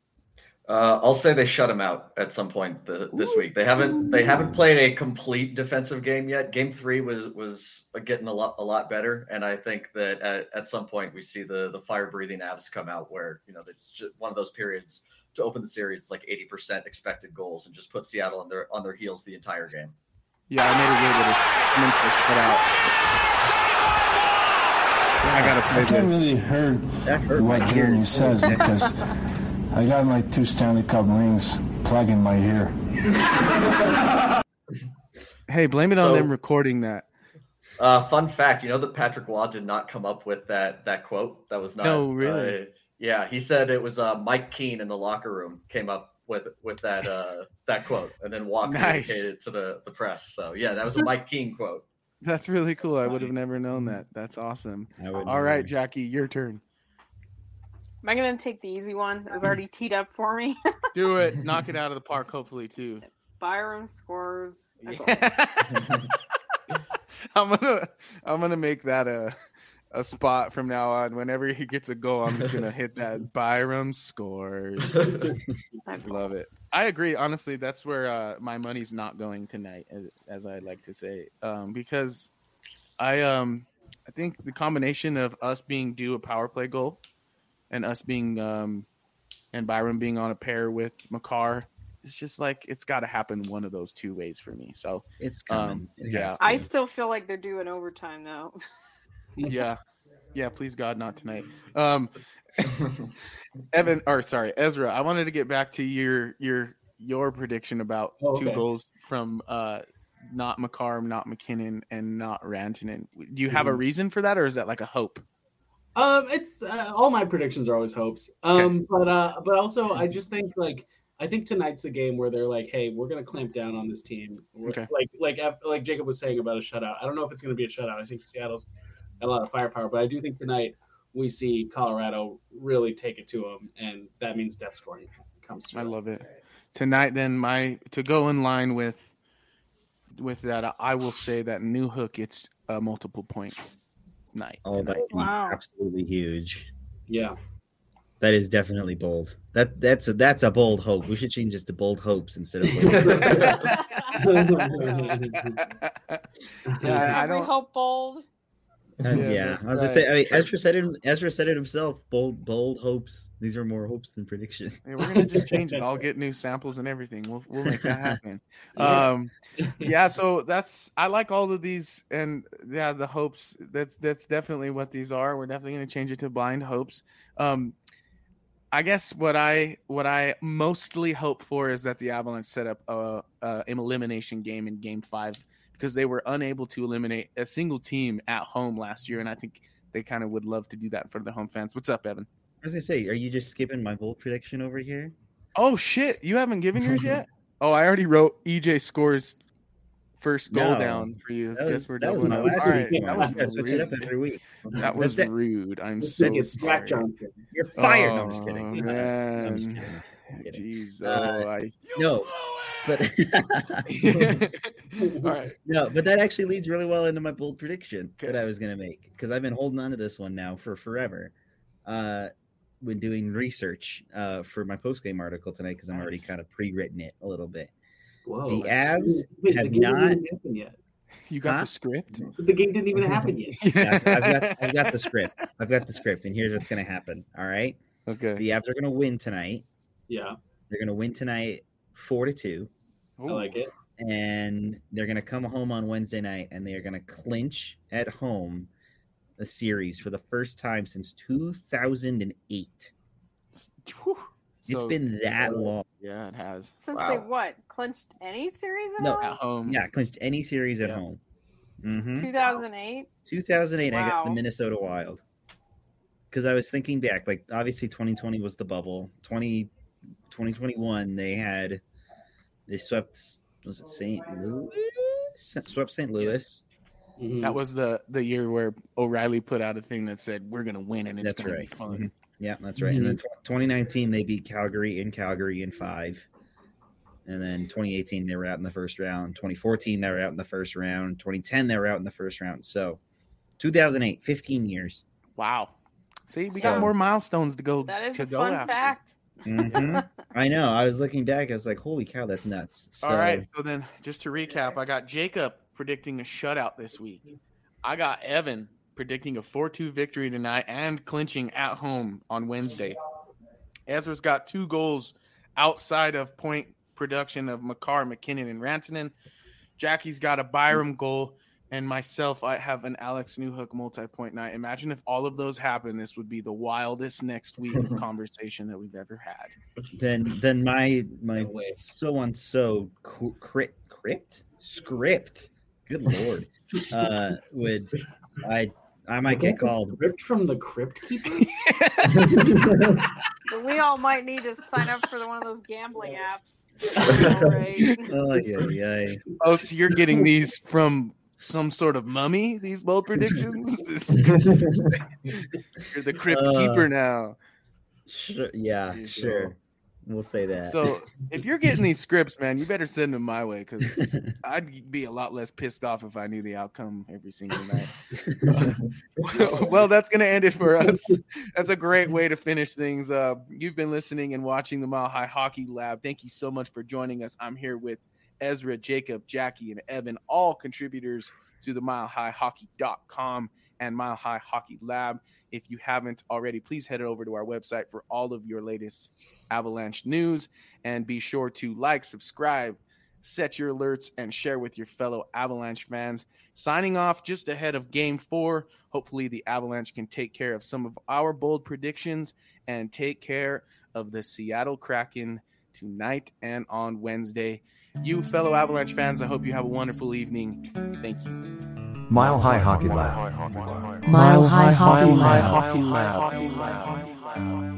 Uh, I'll say they shut him out at some point the, this week. They haven't they haven't played a complete defensive game yet. Game three was was getting a lot a lot better, and I think that at, at some point we see the the fire breathing Avs come out where you know it's just one of those periods to open the series it's like eighty percent expected goals and just put Seattle on their on their heels the entire game. Yeah, I made a way that it's meant to shut out. I gotta I play can't this. really heard That hurt what my Jeremy says because (laughs) I got my two Stanley Cup rings plugged in my ear. Hey, blame it on So- them recording that. Uh, fun fact, you know that Patrick Roy did not come up with that that quote. That was not. No, really? uh, yeah, he said it was uh, Mike Keane in the locker room came up with with that uh, that quote, and then Roy Nice. communicated it to the the press. So yeah, that was a Mike Keane quote. That's really cool. I would have never known that. That's awesome. I would All right, Jackie, your turn. Am I gonna take the easy one? It was already teed up for me. (laughs) Do it. (laughs) Knock it out of the park, hopefully, too. Byram scores. a goal. (laughs) I'm gonna I'm gonna make that a a spot from now on. Whenever he gets a goal, I'm just gonna hit that Byram scores. I love it. I agree. Honestly, that's where uh, my money's not going tonight, as, as I like to say, um, because I um I think the combination of us being due a power play goal and us being um and Byram being on a pair with Makar. It's just like it's got to happen one of those two ways for me. So It's coming. um, It yeah, I still feel like they're doing overtime though. (laughs) (laughs) yeah, yeah. Please God, not tonight. Um, (laughs) Evan, or sorry, Ezra. I wanted to get back to your your your prediction about Oh, two okay. goals from uh not Makar, not MacKinnon, and not Rantanen. Do you have a Mhm. reason for that, or is that like a hope? Um, it's uh, all my predictions are always hopes. Um, but uh, but also I just think like I think tonight's the game where they're like, hey, we're gonna clamp down on this team. We're- Okay. Like like like Jacob was saying about a shutout. I don't know if it's gonna be a shutout. I think Seattle's got a lot of firepower, but I do think tonight we see Colorado really take it to them, and that means depth scoring comes through. I love it. Tonight, then my to go in line with with that, I will say that Newhook it's a multiple point night. Oh, that tonight. would be Wow. absolutely huge. Yeah. That is definitely bold. That that's a that's a bold hope. We should change this to bold hopes instead of. (laughs) (laughs) Yeah, I Every don't- hope bold. Yeah, yeah, I was just saying. I mean. Ezra said it. Ezra said it himself. Bold, bold hopes. These are more hopes than predictions. Yeah, we're gonna just change it. I'll (laughs) get new samples and everything. We'll we'll make that (laughs) happen. Yeah. Um, (laughs) yeah. So that's I like all of these, and yeah, the hopes. That's that's definitely what these are. We're definitely gonna change it to blind hopes. Um, I guess what I what I mostly hope for is that the Avalanche set up a, a an elimination game in Game Five because they were unable to eliminate a single team at home last year, and I think they kind of would love to do that for the home fans. What's up, Evan? was gonna say, are you just skipping my bold prediction over here? Oh shit! You haven't given yours yet. (laughs) Oh, I already wrote EJ scores first goal No. down for you. That was, Guess we're that was my last week. right, that was I switch it up rude. every week. That was That's it. rude. I'm This so thing is Zach sorry. Johnson. You're fired. no, I'm just Oh, kidding. I'm just kidding. I'm kidding. Jeez, Uh, oh, I... No, but (laughs) (laughs) All right. no, but that actually leads really well into my bold prediction that I was gonna make because I've been holding on to this one now for forever. Uh, when doing research uh, for my post game article tonight because I'm already kind of pre-written it a little bit. Whoa. The Avs Wait, have the not. didn't even happen yet. (laughs) You got Huh? the script? The game didn't even happen yet. Yeah, I've, I've got, I've got the script. I've got the script, and here's what's gonna happen. All right, Okay. the Avs are gonna win tonight. Yeah, They're gonna win tonight, four to two. I like it. and they're going to come home on Wednesday night and they are going to clinch at home a series for the first time since 2008. Whew. It's So- been that long. Yeah, it has. Since they what clinched any series at No, all? At home. Yeah, clinched any series at Yeah. home. Since Mhm. 2008. 2008 guess the Minnesota Wild. Because I was thinking back, like obviously 2020 was the bubble. 20, 2021 they had they swept was it St. Louis? Swept St. Louis. Mhm. That was the the year where O'Reilly put out a thing that said we're gonna win and it's That's gonna be fun. Mhm. Yeah, that's right. And then tw 2019 they beat Calgary in Calgary in five. And then 2018 they were out in the first round. 2014 they were out in the first round. 2010 they were out in the first round. So 2008, 15 years. Wow. See, we got more milestones to go. That is to a go fun after. fact. Mhm. I know. I was looking back. I was like, "Holy cow, that's nuts!" So, All right. So then, just to recap, I got Jacob predicting a shutout this week. I got Evan predicting a 4 2 victory tonight and clinching at home on Wednesday. Ezra's got two goals outside of point production of Makar, MacKinnon, and Rantanen. Jackie's got a Byram goal. And myself, I have an Alex Newhook multi point night. Imagine if all of those happen. This would be the wildest next week of (laughs) conversation that we've ever had. Then, then my my so and so crypt crypt script. Good lord, (laughs) uh, would I I might get called ripped from the crypt keeper. (laughs) We all might need to sign up for one of those gambling apps. All right. Oh yeah, yeah. Oh, so you're getting these from some sort of mummy? These bold predictions? (laughs) (laughs) you're the crypt Uh, keeper now. Sure, yeah, you sure. go. We'll say that. So if you're getting these scripts, man, you better send them my way because (laughs) I'd be a lot less pissed off if I knew the outcome every single night. well, that's going to end it for us. That's a great way to finish things. Uh, you've been listening and watching the Mile High Hockey Lab. Thank you so much for joining us. I'm here with Ezra, Jacob, Jackie, and Evan, all contributors to the milehighhockey.com and Mile High Hockey Lab. If you haven't already, please head over to our website for all of your latest Avalanche news and be sure to like, subscribe, set your alerts, and share with your fellow Avalanche fans. Signing off just ahead of game four. Hopefully, the Avalanche can take care of some of our bold predictions and take care of the Seattle Kraken tonight and on Wednesday. You fellow Avalanche fans, I hope you have a wonderful evening. Thank you. Mile High Hockey Lab. Mile High Hockey Mile High Hockey Lab.